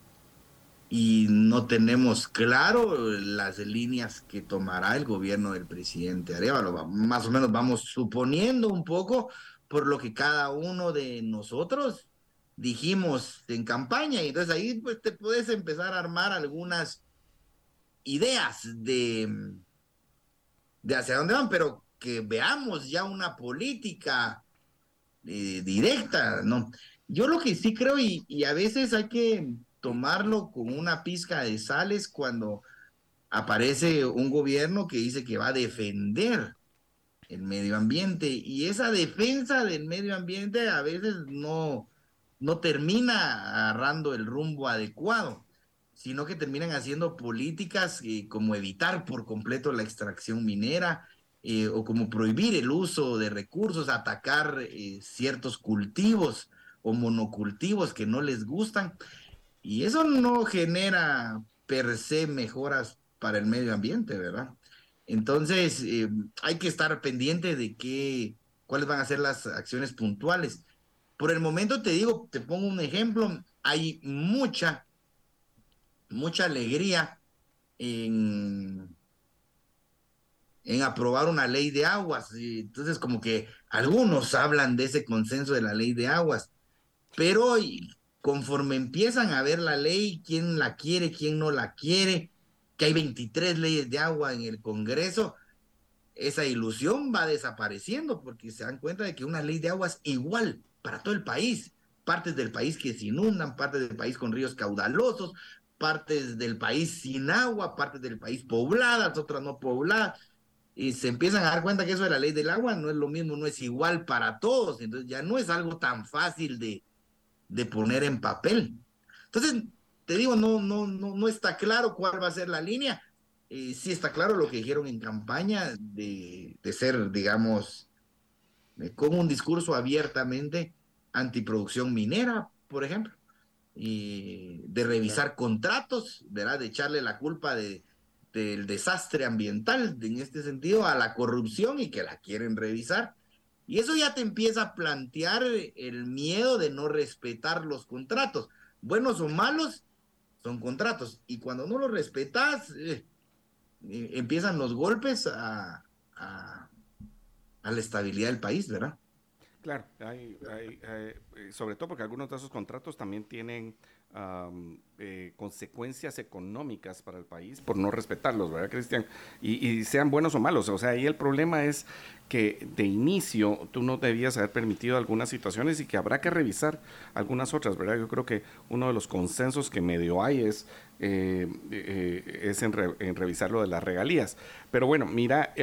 y no tenemos claro las líneas que tomará el gobierno del presidente Arevalo. Más o menos vamos suponiendo un poco por lo que cada uno de nosotros dijimos en campaña y entonces ahí pues te puedes empezar a armar algunas ideas de, de hacia dónde van, pero que veamos ya una política eh, directa, ¿no? Yo lo que sí creo y, y a veces hay que tomarlo con una pizca de sales cuando aparece un gobierno que dice que va a defender el medio ambiente y esa defensa del medio ambiente a veces no, no termina agarrando el rumbo adecuado, sino que terminan haciendo políticas eh, como evitar por completo la extracción minera eh, o como prohibir el uso de recursos, atacar eh, ciertos cultivos o monocultivos que no les gustan. Y eso no genera per se mejoras para el medio ambiente, ¿verdad? Entonces, eh, hay que estar pendiente de qué, cuáles van a ser las acciones puntuales. Por el momento te digo, te pongo un ejemplo, hay mucha, mucha alegría en, en aprobar una ley de aguas. Entonces, como que algunos hablan de ese consenso de la ley de aguas, pero conforme empiezan a ver la ley, quién la quiere, quién no la quiere, que hay 23 leyes de agua en el Congreso, esa ilusión va desapareciendo porque se dan cuenta de que una ley de agua es igual para todo el país. Partes del país que se inundan, partes del país con ríos caudalosos, partes del país sin agua, partes del país pobladas, otras no pobladas. Y se empiezan a dar cuenta que eso de la ley del agua no es lo mismo, no es igual para todos. Entonces ya no es algo tan fácil de, de poner en papel. Entonces, te digo, no, no, no, no está claro cuál va a ser la línea. Eh, sí está claro lo que dijeron en campaña de, de ser, digamos, con un discurso abiertamente antiproducción minera, por ejemplo, y de revisar contratos, ¿verdad? De echarle la culpa de, del desastre ambiental en este sentido a la corrupción y que la quieren revisar. Y eso ya te empieza a plantear el miedo de no respetar los contratos. Buenos o malos, son contratos. Y cuando no los respetas, eh, eh, empiezan los golpes a, a, la estabilidad del país, ¿verdad? Claro, hay, eh, sobre todo porque algunos de esos contratos también tienen eh, consecuencias económicas para el país por no respetarlos, ¿verdad, Cristian? Y, sean buenos o malos. O sea, ahí el problema es que de inicio tú no debías haber permitido algunas situaciones y que habrá que revisar algunas otras, ¿verdad? Yo creo que uno de los consensos que medio hay es, eh, eh, es en, en, revisar lo de las regalías. Pero bueno, mira,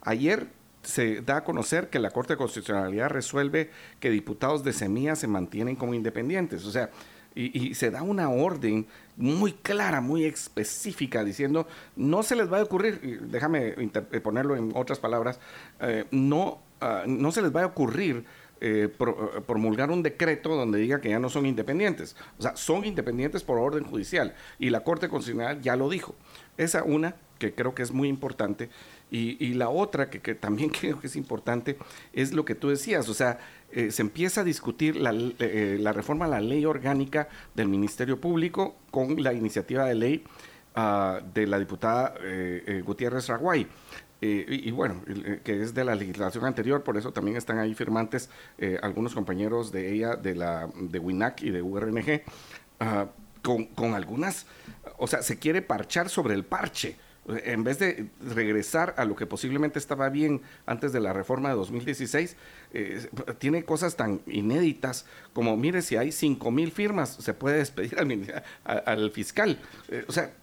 ayer se da a conocer que la Corte de Constitucionalidad resuelve que diputados de semilla se mantienen como independientes. O sea, y, se da una orden muy clara, muy específica, diciendo, no se les va a ocurrir, déjame eh, ponerlo en otras palabras, eh, no, ah, no se les va a ocurrir eh, promulgar un decreto donde diga que ya no son independientes. O sea, son independientes por orden judicial y la Corte Constitucional ya lo dijo. Esa una que creo que es muy importante. Y, la otra que, también creo que es importante es lo que tú decías, o sea, eh, se empieza a discutir la, eh, reforma a la ley orgánica del Ministerio Público con la iniciativa de ley ah, de la diputada eh, Gutiérrez Raguay. y, bueno, que es de la legislación anterior, por eso también están ahí firmantes algunos compañeros de ella, de la de WINAC y de URNG, ah, con, con algunas, o sea, se quiere parchar sobre el parche en vez de regresar a lo que posiblemente estaba bien antes de la reforma de 2016, eh, tiene cosas tan inéditas como, mire, si hay 5 mil firmas, se puede despedir al, fiscal. Eh, o sea,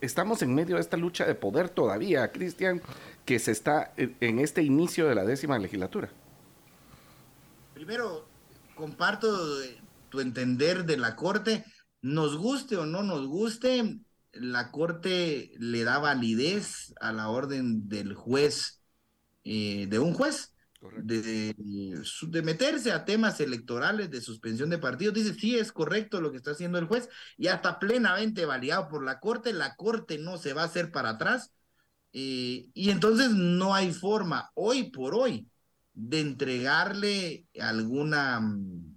estamos en medio de esta lucha de poder todavía, Cristian, que se está en este inicio de la décima legislatura. Primero, comparto tu entender de la Corte, nos guste o no nos guste, la Corte le da validez a la orden del juez, eh, de un juez, de, de, meterse a temas electorales, de suspensión de partidos. Dice, sí, es correcto lo que está haciendo el juez, y hasta plenamente validado por la Corte. La Corte no se va a hacer para atrás. Eh, y entonces no hay forma, hoy por hoy, de entregarle alguna mm,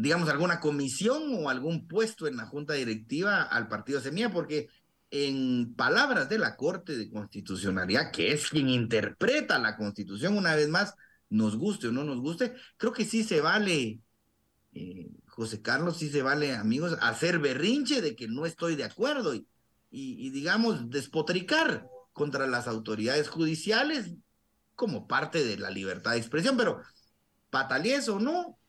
digamos, alguna comisión o algún puesto en la junta directiva al partido Semilla, porque en palabras de la Corte de Constitucionalidad, que es quien interpreta la Constitución, una vez más, nos guste o no nos guste, creo que sí se vale, eh, José Carlos, sí se vale, amigos, hacer berrinche de que no estoy de acuerdo y, digamos, despotricar contra las autoridades judiciales como parte de la libertad de expresión, pero patalies o no,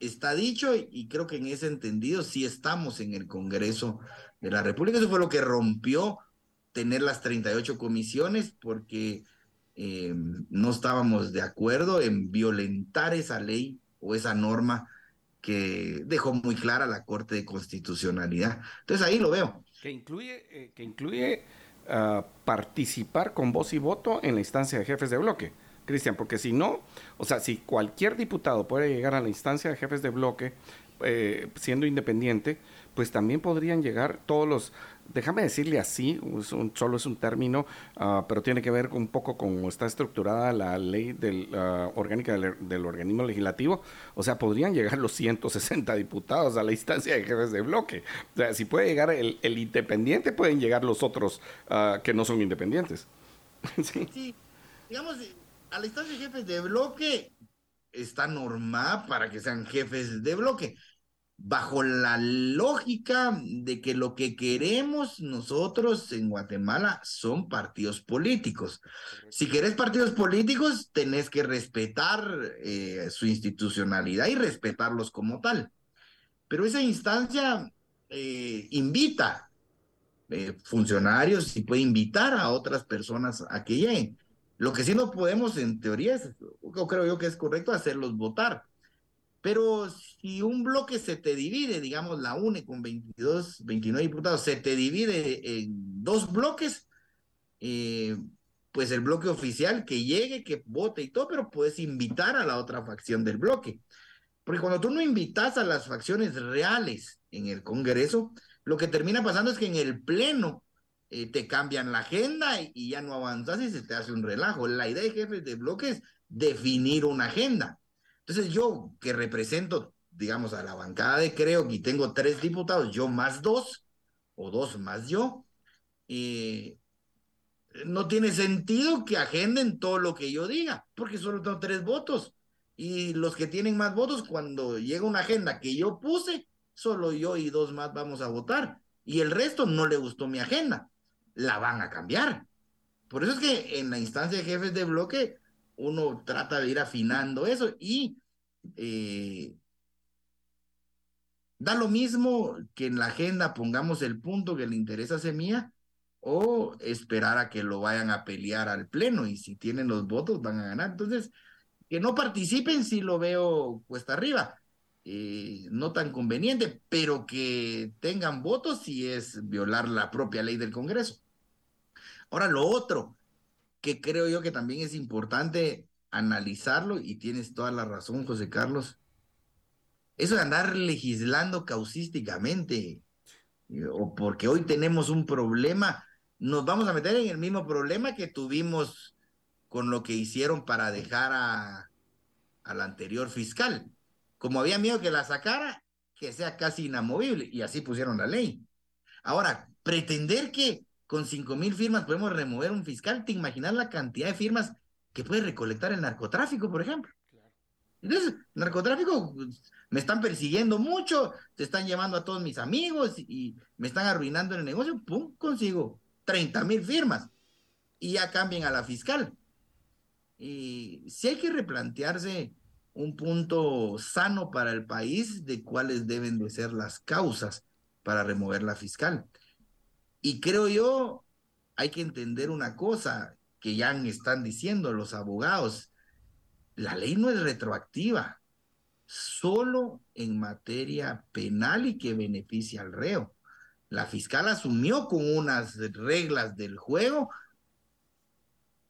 está dicho y creo que en ese entendido sí estamos en el Congreso de la República. Eso fue lo que rompió tener las 38 comisiones porque eh, no estábamos de acuerdo en violentar esa ley o esa norma que dejó muy clara la Corte de Constitucionalidad. Entonces ahí lo veo. Que incluye, eh, que incluye ah, participar con voz y voto en la instancia de jefes de bloque. Cristian, porque si no, o sea, si cualquier diputado puede llegar a la instancia de jefes de bloque eh, siendo independiente, pues también podrían llegar todos los, déjame decirle así, solo es un término, ah, pero tiene que ver un poco con cómo está estructurada la ley del, orgánica del, organismo legislativo, o sea, podrían llegar los 160 diputados a la instancia de jefes de bloque. O sea, si puede llegar el, independiente, pueden llegar los otros ah, que no son independientes. sí. sí, digamos a la instancia de jefes de bloque está normada para que sean jefes de bloque, bajo la lógica de que lo que queremos nosotros en Guatemala son partidos políticos. Si querés partidos políticos, tenés que respetar eh, su institucionalidad y respetarlos como tal. Pero esa instancia eh, invita eh, funcionarios y puede invitar a otras personas a que lleguen. Lo que sí no podemos, en teoría, es, o creo yo que es correcto, hacerlos votar. Pero si un bloque se te divide, digamos la UNE con 22, 29 diputados, se te divide en dos bloques, eh, pues el bloque oficial que llegue, que vote y todo, pero puedes invitar a la otra facción del bloque. Porque cuando tú no invitas a las facciones reales en el Congreso, lo que termina pasando es que en el Pleno eh, te cambian la agenda y, ya no avanzas y se te hace un relajo. La idea de jefes de bloque es definir una agenda. Entonces yo que represento, digamos, a la bancada de Creo que tengo tres diputados, yo más dos, o dos más yo, eh, no tiene sentido que agenden todo lo que yo diga, porque solo tengo tres votos. Y los que tienen más votos, cuando llega una agenda que yo puse, solo yo y dos más vamos a votar. Y el resto no le gustó mi agenda la van a cambiar. Por eso es que en la instancia de jefes de bloque uno trata de ir afinando eso y eh, da lo mismo que en la agenda pongamos el punto que le interesa a Semilla o esperar a que lo vayan a pelear al pleno y si tienen los votos van a ganar. Entonces, que no participen si lo veo cuesta arriba. eh, no tan conveniente, pero que tengan votos si es violar la propia ley del Congreso. Ahora, lo otro que creo yo que también es importante analizarlo, y tienes toda la razón, José Carlos, eso de andar legislando causísticamente, o porque hoy tenemos un problema, nos vamos a meter en el mismo problema que tuvimos con lo que hicieron para dejar a, al anterior fiscal como había miedo que la sacara, que sea casi inamovible, y así pusieron la ley. Ahora, pretender que con cinco mil firmas podemos remover un fiscal, ¿te imaginas la cantidad de firmas que puede recolectar el narcotráfico, por ejemplo? Entonces, narcotráfico, pues, me están persiguiendo mucho, te están llevando a todos mis amigos y me están arruinando el negocio, pum, consigo 30 mil firmas y ya cambien a la fiscal. Y si hay que replantearse un punto sano para el país de cuáles deben de ser las causas para remover la fiscal. Y creo yo, hay que entender una cosa que ya están diciendo los abogados, la ley no es retroactiva, solo en materia penal y que beneficia al reo. La fiscal asumió con unas reglas del juego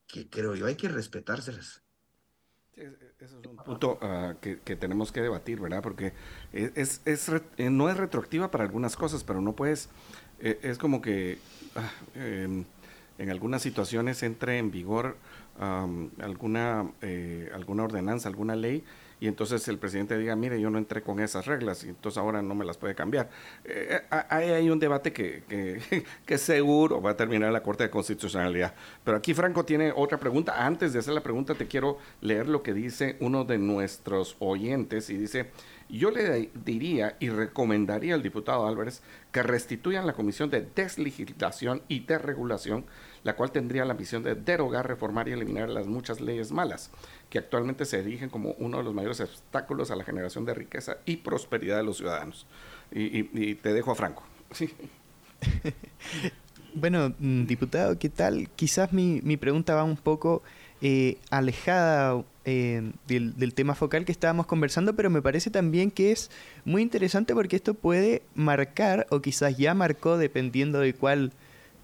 que creo yo hay que respetárselas. Ese es un punto ah, que, tenemos que debatir, ¿verdad? Porque es, es, eh, no es retroactiva para algunas cosas, pero no puedes, eh, es como que ah, em, en algunas situaciones entre en vigor alguna, eh, alguna ordenanza, alguna ley y entonces el presidente diga, mire, yo no entré con esas reglas y entonces ahora no me las puede cambiar. Eh, eh, hay, un debate que, que, seguro va a terminar la Corte de Constitucionalidad. Pero aquí Franco tiene otra pregunta. Antes de hacer la pregunta, te quiero leer lo que dice uno de nuestros oyentes y dice, yo le diría y recomendaría al diputado Álvarez que restituyan la Comisión de Deslegislación y Desregulación, la cual tendría la misión de derogar, reformar y eliminar las muchas leyes malas que actualmente se erigen como uno de los mayores obstáculos a la generación de riqueza y prosperidad de los ciudadanos. Y, te dejo a Franco. bueno, mm, diputado, ¿qué tal? Quizás mi, mi pregunta va un poco eh, alejada eh, del, del, tema focal que estábamos conversando, pero me parece también que es muy interesante porque esto puede marcar, o quizás ya marcó, dependiendo de cuál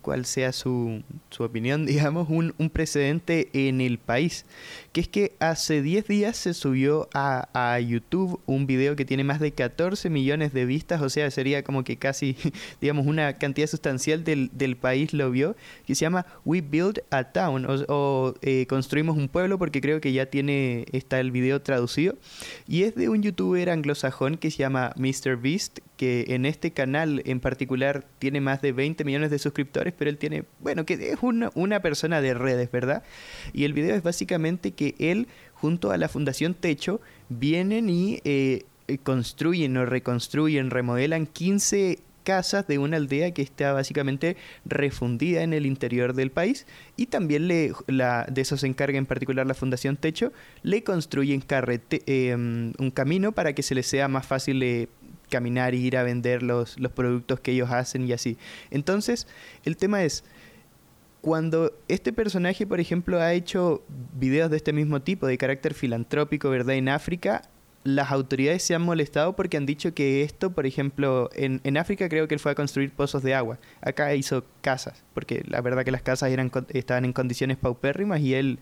cuál sea su, su opinión, digamos, un, un, precedente en el país. Que es que hace 10 días se subió a, a, YouTube un video que tiene más de 14 millones de vistas, o sea, sería como que casi, digamos, una cantidad sustancial del, del país lo vio, que se llama We Build a Town, o, eh, Construimos un pueblo, porque creo que ya tiene, está el video traducido, y es de un youtuber anglosajón que se llama MrBeast, que en este canal en particular tiene más de 20 millones de suscriptores, pero él tiene, bueno, que es una, persona de redes, ¿verdad? Y el video es básicamente que él, junto a la Fundación Techo, vienen y eh, construyen o reconstruyen, remodelan 15 casas de una aldea que está básicamente refundida en el interior del país y también le, de eso se encarga en particular la Fundación Techo, le construyen eh, un camino para que se les sea más fácil eh, caminar y ir a vender los, los productos que ellos hacen y así. Entonces, el tema es, cuando este personaje, por ejemplo, ha hecho videos de este mismo tipo, de carácter filantrópico, ¿verdad? En África, las autoridades se han molestado porque han dicho que esto, por ejemplo, en, en África creo que él fue a construir pozos de agua. Acá hizo casas, porque la verdad que las casas eran, estaban en condiciones paupérrimas y él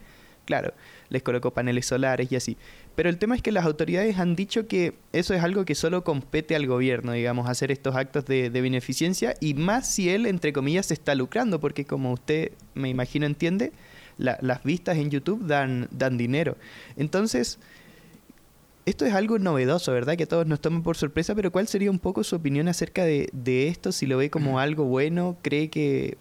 claro, les colocó paneles solares y así. Pero el tema es que las autoridades han dicho que eso es algo que solo compete al gobierno, digamos, hacer estos actos de, beneficencia y más si él, entre comillas, se está lucrando, porque como usted me imagino entiende, las vistas en YouTube dan, dan dinero. Entonces, esto es algo novedoso, ¿verdad? Que a todos nos toman por sorpresa, pero ¿cuál sería un poco su opinión acerca de, de esto? Si lo ve como algo bueno, cree que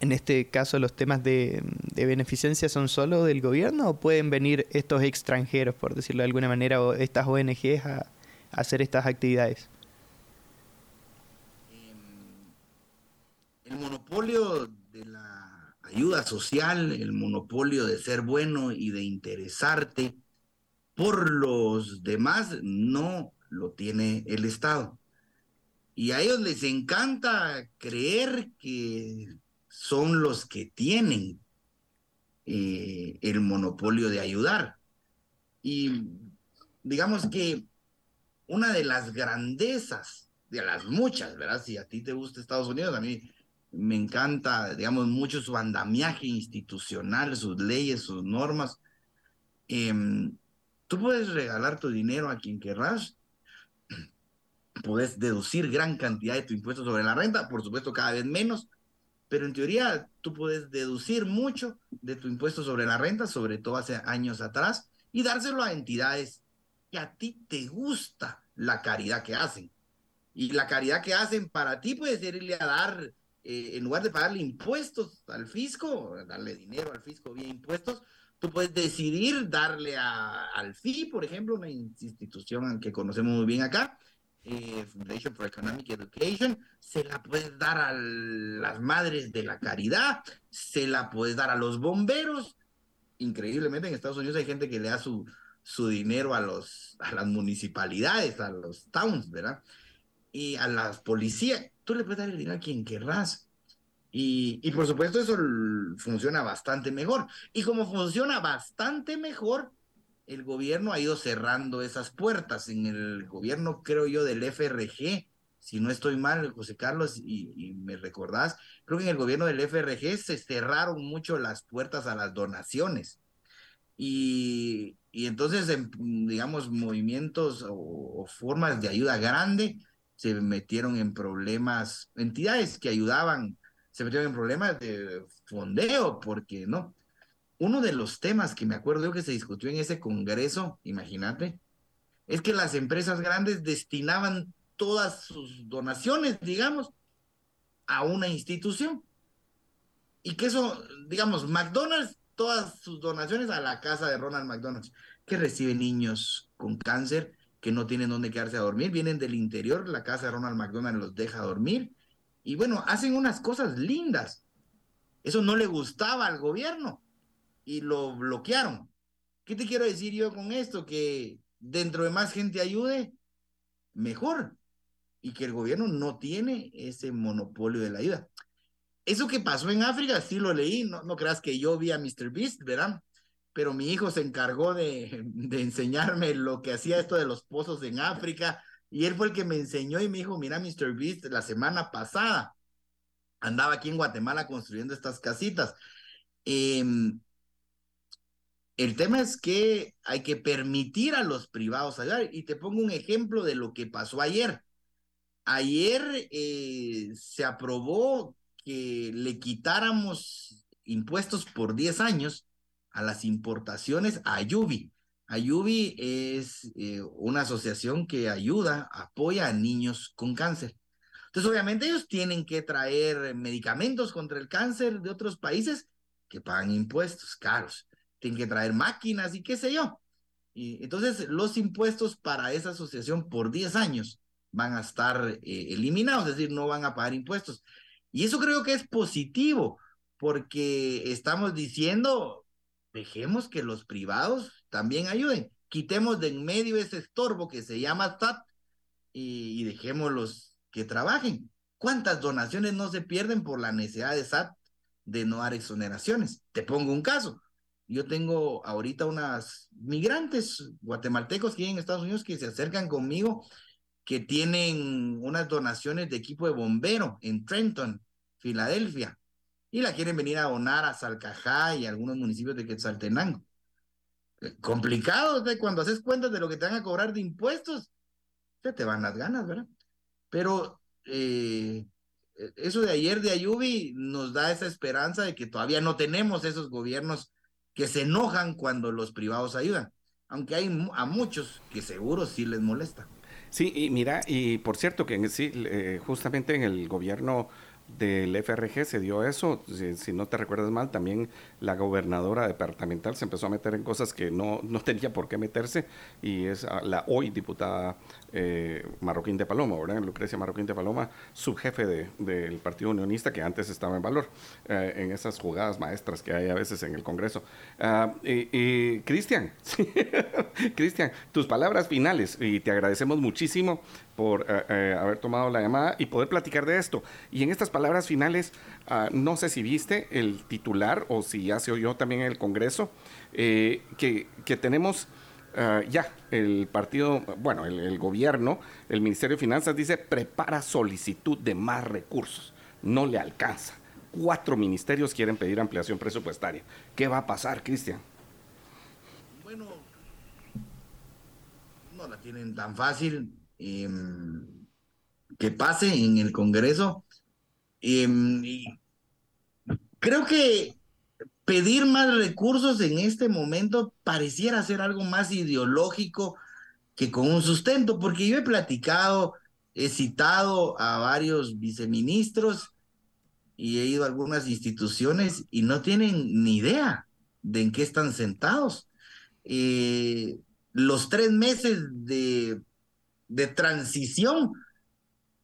en este caso los temas de, beneficencia son solo del gobierno o pueden venir estos extranjeros, por decirlo de alguna manera, o estas ONGs a, hacer estas actividades? El monopolio de la ayuda social, el monopolio de ser bueno y de interesarte por los demás, no lo tiene el Estado. Y a ellos les encanta creer que son los que tienen eh, el monopolio de ayudar. Y digamos que una de las grandezas, de las muchas, ¿verdad? Si a ti te gusta Estados Unidos, a mí me encanta, digamos, mucho su andamiaje institucional, sus leyes, sus normas. Em, tú puedes regalar tu dinero a quien querrás, puedes deducir gran cantidad de tu impuesto sobre la renta, por supuesto cada vez menos, pero en teoría tú puedes deducir mucho de tu impuesto sobre la renta, sobre todo hace años atrás, y dárselo a entidades que a ti te gusta la caridad que hacen. Y la caridad que hacen para ti puede ser irle a dar, eh, en lugar de pagarle impuestos al fisco, darle dinero al fisco vía impuestos, tú puedes decidir darle a, al FI, por ejemplo, una institución que conocemos muy bien acá, eh, Foundation for Economic Education, se la puedes dar a las madres de la caridad, se la puedes dar a los bomberos. Increíblemente en Estados Unidos hay gente que le da su, su dinero a, los, a las municipalidades, a los towns, ¿verdad? Y a las policías. Tú le puedes dar el dinero a quien querrás. Y, y por supuesto eso funciona bastante mejor. Y como funciona bastante mejor, el gobierno ha ido cerrando esas puertas. En el gobierno, creo yo, del FRG, si no estoy mal, José Carlos, y, me recordás, creo que en el gobierno del FRG se cerraron mucho las puertas a las donaciones. Y, entonces, digamos, movimientos o, formas de ayuda grande se metieron en problemas, entidades que ayudaban, se metieron en problemas de fondeo, porque no, uno de los temas que me acuerdo que se discutió en ese congreso, imagínate, es que las empresas grandes destinaban todas sus donaciones, digamos, a una institución. Y que eso, digamos, McDonald's, todas sus donaciones a la casa de Ronald McDonald's, que recibe niños con cáncer que no tienen dónde quedarse a dormir, vienen del interior, la casa de Ronald McDonald los deja dormir. Y bueno, hacen unas cosas lindas. Eso no le gustaba al gobierno y lo bloquearon. ¿Qué te quiero decir yo con esto? Que dentro de más gente ayude, mejor. Y que el gobierno no tiene ese monopolio de la ayuda. Eso que pasó en África, sí lo leí, no, no creas que yo vi a Mr. Beast, ¿verdad? Pero mi hijo se encargó de, de enseñarme lo que hacía esto de los pozos en África. Y él fue el que me enseñó y me dijo, mira, Mr. Beast, la semana pasada andaba aquí en Guatemala construyendo estas casitas. Eh, el tema es que hay que permitir a los privados ayudar. Y te pongo un ejemplo de lo que pasó ayer. Ayer eh, se aprobó que le quitáramos impuestos por 10 años a las importaciones a Ayubi. Ayubi es eh, una asociación que ayuda, apoya a niños con cáncer. Entonces, obviamente ellos tienen que traer medicamentos contra el cáncer de otros países que pagan impuestos caros tienen que traer máquinas y qué sé yo. Y entonces los impuestos para esa asociación por 10 años van a estar eh, eliminados, es decir, no van a pagar impuestos. Y eso creo que es positivo, porque estamos diciendo, dejemos que los privados también ayuden, quitemos de en medio ese estorbo que se llama SAT y, y dejémoslos que trabajen. ¿Cuántas donaciones no se pierden por la necesidad de SAT de no dar exoneraciones? Te pongo un caso. Yo tengo ahorita unas migrantes guatemaltecos que en Estados Unidos que se acercan conmigo, que tienen unas donaciones de equipo de bombero en Trenton, Filadelfia, y la quieren venir a donar a Salcajá y a algunos municipios de Quetzaltenango. Eh, complicado, cuando haces cuentas de lo que te van a cobrar de impuestos, se te van las ganas, ¿verdad? Pero eh, eso de ayer de Ayubi nos da esa esperanza de que todavía no tenemos esos gobiernos que se enojan cuando los privados ayudan, aunque hay a muchos que seguro sí les molesta. Sí, y mira, y por cierto que sí, eh, justamente en el gobierno del FRG se dio eso, si, no te recuerdas mal, también la gobernadora departamental se empezó a meter en cosas que no, no tenía por qué meterse y es la hoy diputada eh, Marroquín de Paloma, ¿verdad? Lucrecia Marroquín de Paloma, subjefe del de, Partido Unionista que antes estaba en valor eh, en esas jugadas maestras que hay a veces en el Congreso. Ah, y Cristian, Cristian, tus palabras finales y te agradecemos muchísimo por eh, haber tomado la llamada y poder platicar de esto. Y en estas palabras finales, ah, no sé si viste el titular o si ya se oyó también en el Congreso, que, que tenemos Ah, ya, el partido, bueno, el, gobierno, el Ministerio de Finanzas dice prepara solicitud de más recursos. No le alcanza. Cuatro ministerios quieren pedir ampliación presupuestaria. ¿Qué va a pasar, Cristian? Bueno, no la tienen tan fácil em, que pase en el Congreso. Em, creo que pedir más recursos en este momento pareciera ser algo más ideológico que con un sustento, porque yo he platicado, he citado a varios viceministros y he ido a algunas instituciones y no tienen ni idea de en qué están sentados. Eh, los tres meses de, de transición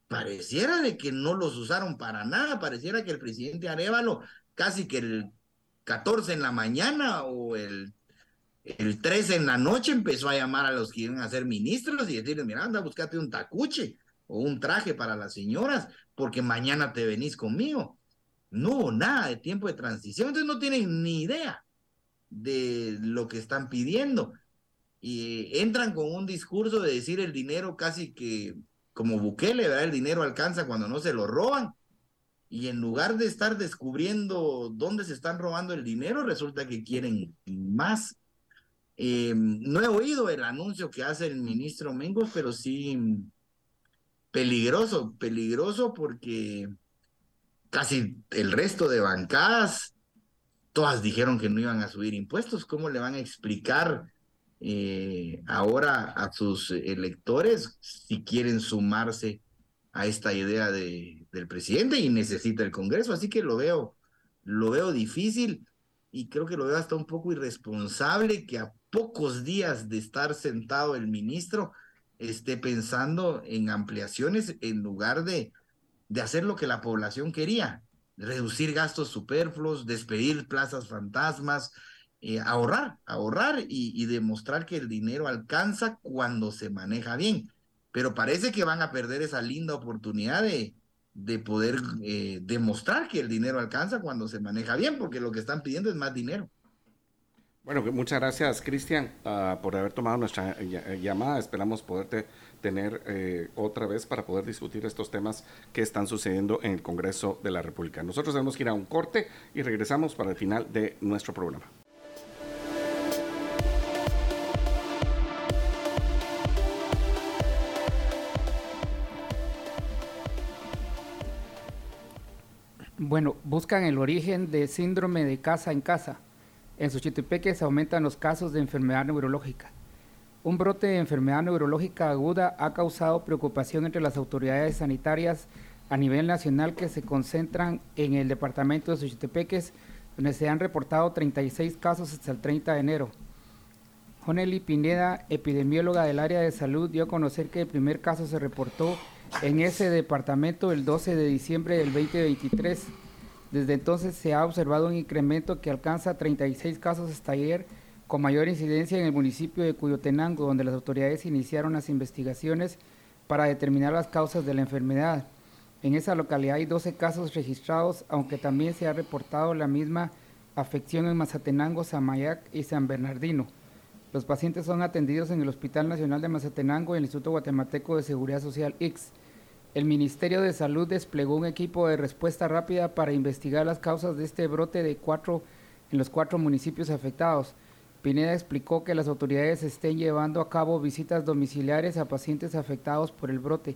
pareciera de que no los usaron para nada, pareciera que el presidente Arevalo casi que el 14 en la mañana o el, el 13 en la noche empezó a llamar a los que iban a ser ministros y decirles, mira, anda, búscate un tacuche o un traje para las señoras, porque mañana te venís conmigo. No, nada de tiempo de transición, entonces no tienen ni idea de lo que están pidiendo. Y entran con un discurso de decir el dinero casi que como Bukele, ¿verdad? El dinero alcanza cuando no se lo roban y en lugar de estar descubriendo dónde se están robando el dinero, resulta que quieren más. Eh, no he oído el anuncio que hace el ministro Mengos, pero sí peligroso, peligroso porque casi el resto de bancadas, todas dijeron que no iban a subir impuestos. ¿Cómo le van a explicar eh, ahora a sus electores si quieren sumarse a esta idea de, del presidente y necesita el Congreso, así que lo veo, lo veo difícil y creo que lo veo hasta un poco irresponsable que a pocos días de estar sentado el ministro esté pensando en ampliaciones en lugar de, de hacer lo que la población quería, reducir gastos superfluos, despedir plazas fantasmas, eh, ahorrar, ahorrar y, demostrar que el dinero alcanza cuando se maneja bien pero parece que van a perder esa linda oportunidad de, de poder eh, demostrar que el dinero alcanza cuando se maneja bien, porque lo que están pidiendo es más dinero. Bueno, muchas gracias, Cristian, ah, por haber tomado nuestra llamada. Esperamos poderte tener eh, otra vez para poder discutir estos temas que están sucediendo en el Congreso de la República. Nosotros tenemos que ir a un corte y regresamos para el final de nuestro programa. Bueno, buscan el origen de síndrome de casa en casa. En Xochitepeques aumentan los casos de enfermedad neurológica. Un brote de enfermedad neurológica aguda ha causado preocupación entre las autoridades sanitarias a nivel nacional que se concentran en el departamento de Xochitepeques, donde se han reportado 36 casos hasta el 30 de enero. Joneli Pineda, epidemióloga del área de salud, dio a conocer que el primer caso se reportó en ese departamento el 12 de diciembre del 2023. Desde entonces se ha observado un incremento que alcanza 36 casos hasta ayer, con mayor incidencia en el municipio de Cuyotenango, donde las autoridades iniciaron las investigaciones para determinar las causas de la enfermedad. En esa localidad hay 12 casos registrados, aunque también se ha reportado la misma afección en Mazatenango, Samayac y San Bernardino. Los pacientes son atendidos en el Hospital Nacional de Mazatenango y el Instituto Guatemalteco de Seguridad Social X. El Ministerio de Salud desplegó un equipo de respuesta rápida para investigar las causas de este brote de cuatro en los cuatro municipios afectados. Pineda explicó que las autoridades estén llevando a cabo visitas domiciliares a pacientes afectados por el brote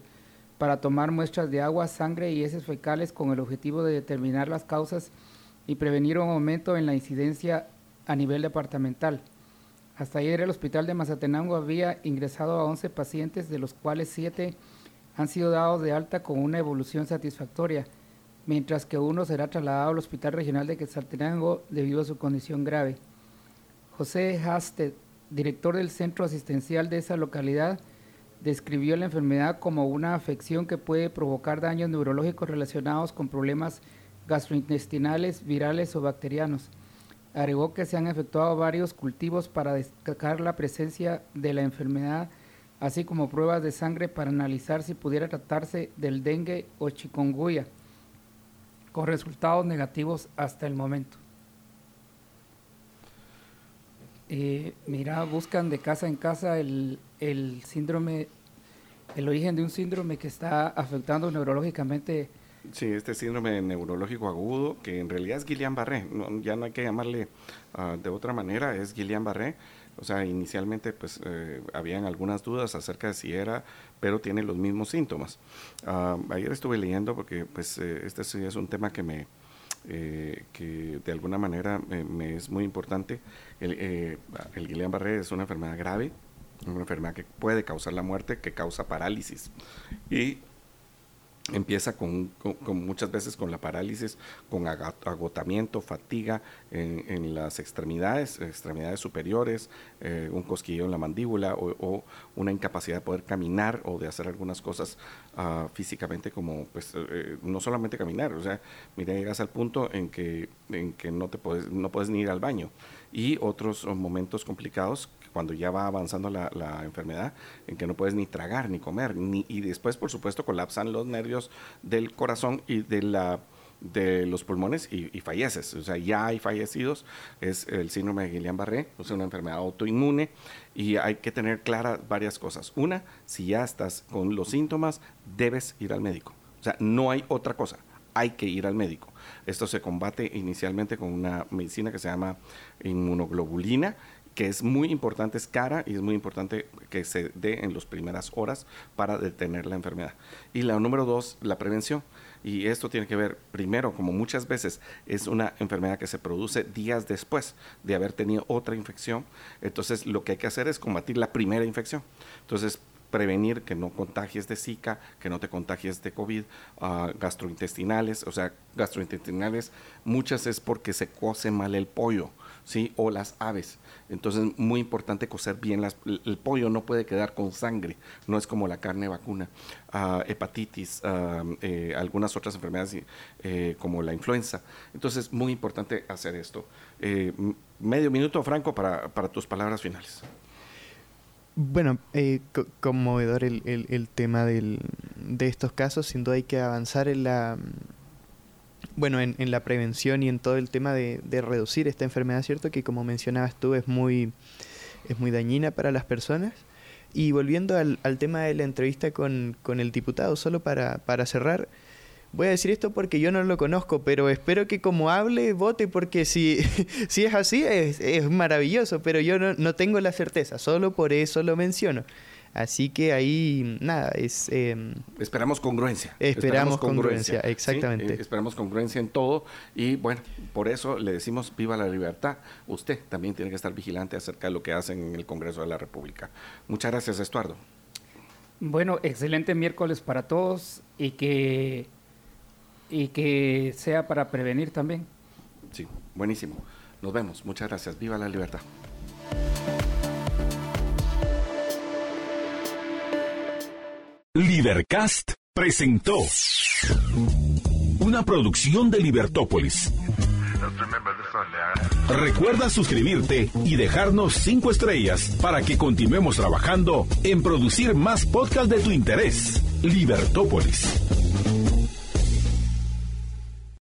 para tomar muestras de agua, sangre y heces fecales con el objetivo de determinar las causas y prevenir un aumento en la incidencia a nivel departamental. Hasta ayer el hospital de Mazatenango había ingresado a 11 pacientes, de los cuales 7 han sido dados de alta con una evolución satisfactoria, mientras que uno será trasladado al Hospital Regional de Quetzaltenango debido a su condición grave. José Hasted, director del centro asistencial de esa localidad, describió la enfermedad como una afección que puede provocar daños neurológicos relacionados con problemas gastrointestinales, virales o bacterianos. Agregó que se han efectuado varios cultivos para destacar la presencia de la enfermedad, así como pruebas de sangre para analizar si pudiera tratarse del dengue o chikungunya, con resultados negativos hasta el momento. Eh, mira, buscan de casa en casa el, el síndrome, el origen de un síndrome que está afectando neurológicamente Sí, este síndrome neurológico agudo, que en realidad es Guillain-Barré, ya no hay que llamarle uh, de otra manera, es Guillain-Barré. O sea, inicialmente pues eh, habían algunas dudas acerca de si era, pero tiene los mismos síntomas. Uh, ayer estuve leyendo porque pues eh, este sí es un tema que me, eh, que de alguna manera me es muy importante. El, el Guillain-Barré es una enfermedad grave, una enfermedad que puede causar la muerte, que causa parálisis. Y empieza con, muchas veces con la parálisis, con agotamiento, fatiga en, las extremidades, extremidades superiores, eh, un cosquillo en la mandíbula o, una incapacidad de poder caminar o de hacer algunas cosas uh, físicamente como, pues, eh, no solamente caminar, o sea, mira, llegas al punto en que, en que no, te puedes, no puedes ni ir al baño. Y otros momentos complicados cuando ya va avanzando la, la, enfermedad, en que no puedes ni tragar ni comer, ni, y después, por supuesto, colapsan los nervios del corazón y de la de los pulmones y, y, falleces. O sea, ya hay fallecidos. Es el síndrome de Guillain-Barré, es una enfermedad autoinmune y hay que tener claras varias cosas. Una, si ya estás con los síntomas, debes ir al médico. O sea, no hay otra cosa. Hay que ir al médico. Esto se combate inicialmente con una medicina que se llama inmunoglobulina que es muy importante, es cara y es muy importante que se dé en las primeras horas para detener la enfermedad. Y la número dos, la prevención. Y esto tiene que ver, primero, como muchas veces es una enfermedad que se produce días después de haber tenido otra infección. Entonces, lo que hay que hacer es combatir la primera infección. Entonces, prevenir que no contagies de Zika, que no te contagies de COVID, uh, gastrointestinales, o sea, gastrointestinales, muchas es porque se cose mal el pollo, ¿sí? O las aves. Entonces, muy importante cocer bien las, el pollo no puede quedar con sangre, no es como la carne vacuna. Uh, hepatitis, uh, eh, algunas otras enfermedades eh, como la influenza. Entonces, muy importante hacer esto. Eh, medio minuto, Franco, para, tus palabras finales. Bueno, eh, conmovedor el, el, el tema del, de estos casos. Sin duda hay que avanzar en la, bueno, en, en, la prevención y en todo el tema de, de, reducir esta enfermedad, ¿cierto? Que como mencionabas tú es muy, es muy dañina para las personas. Y volviendo al, al tema de la entrevista con, con el diputado, solo para, para cerrar, voy a decir esto porque yo no lo conozco, pero espero que como hable, vote, porque si, si es así, es, es maravilloso, pero yo no, no, tengo la certeza, solo por eso lo menciono. Así que ahí, nada, es... Eh, esperamos congruencia. Esperamos, esperamos congruencia, congruencia, exactamente. ¿sí? Eh, esperamos congruencia en todo y bueno, por eso le decimos viva la libertad. Usted también tiene que estar vigilante acerca de lo que hacen en el Congreso de la República. Muchas gracias, Estuardo. Bueno, excelente miércoles para todos y que y que sea para prevenir también. Sí, buenísimo. Nos vemos. Muchas gracias. Viva la libertad. Libercast presentó una producción de Libertópolis. Recuerda suscribirte y dejarnos cinco estrellas para que continuemos trabajando en producir más podcasts de tu interés. Libertópolis.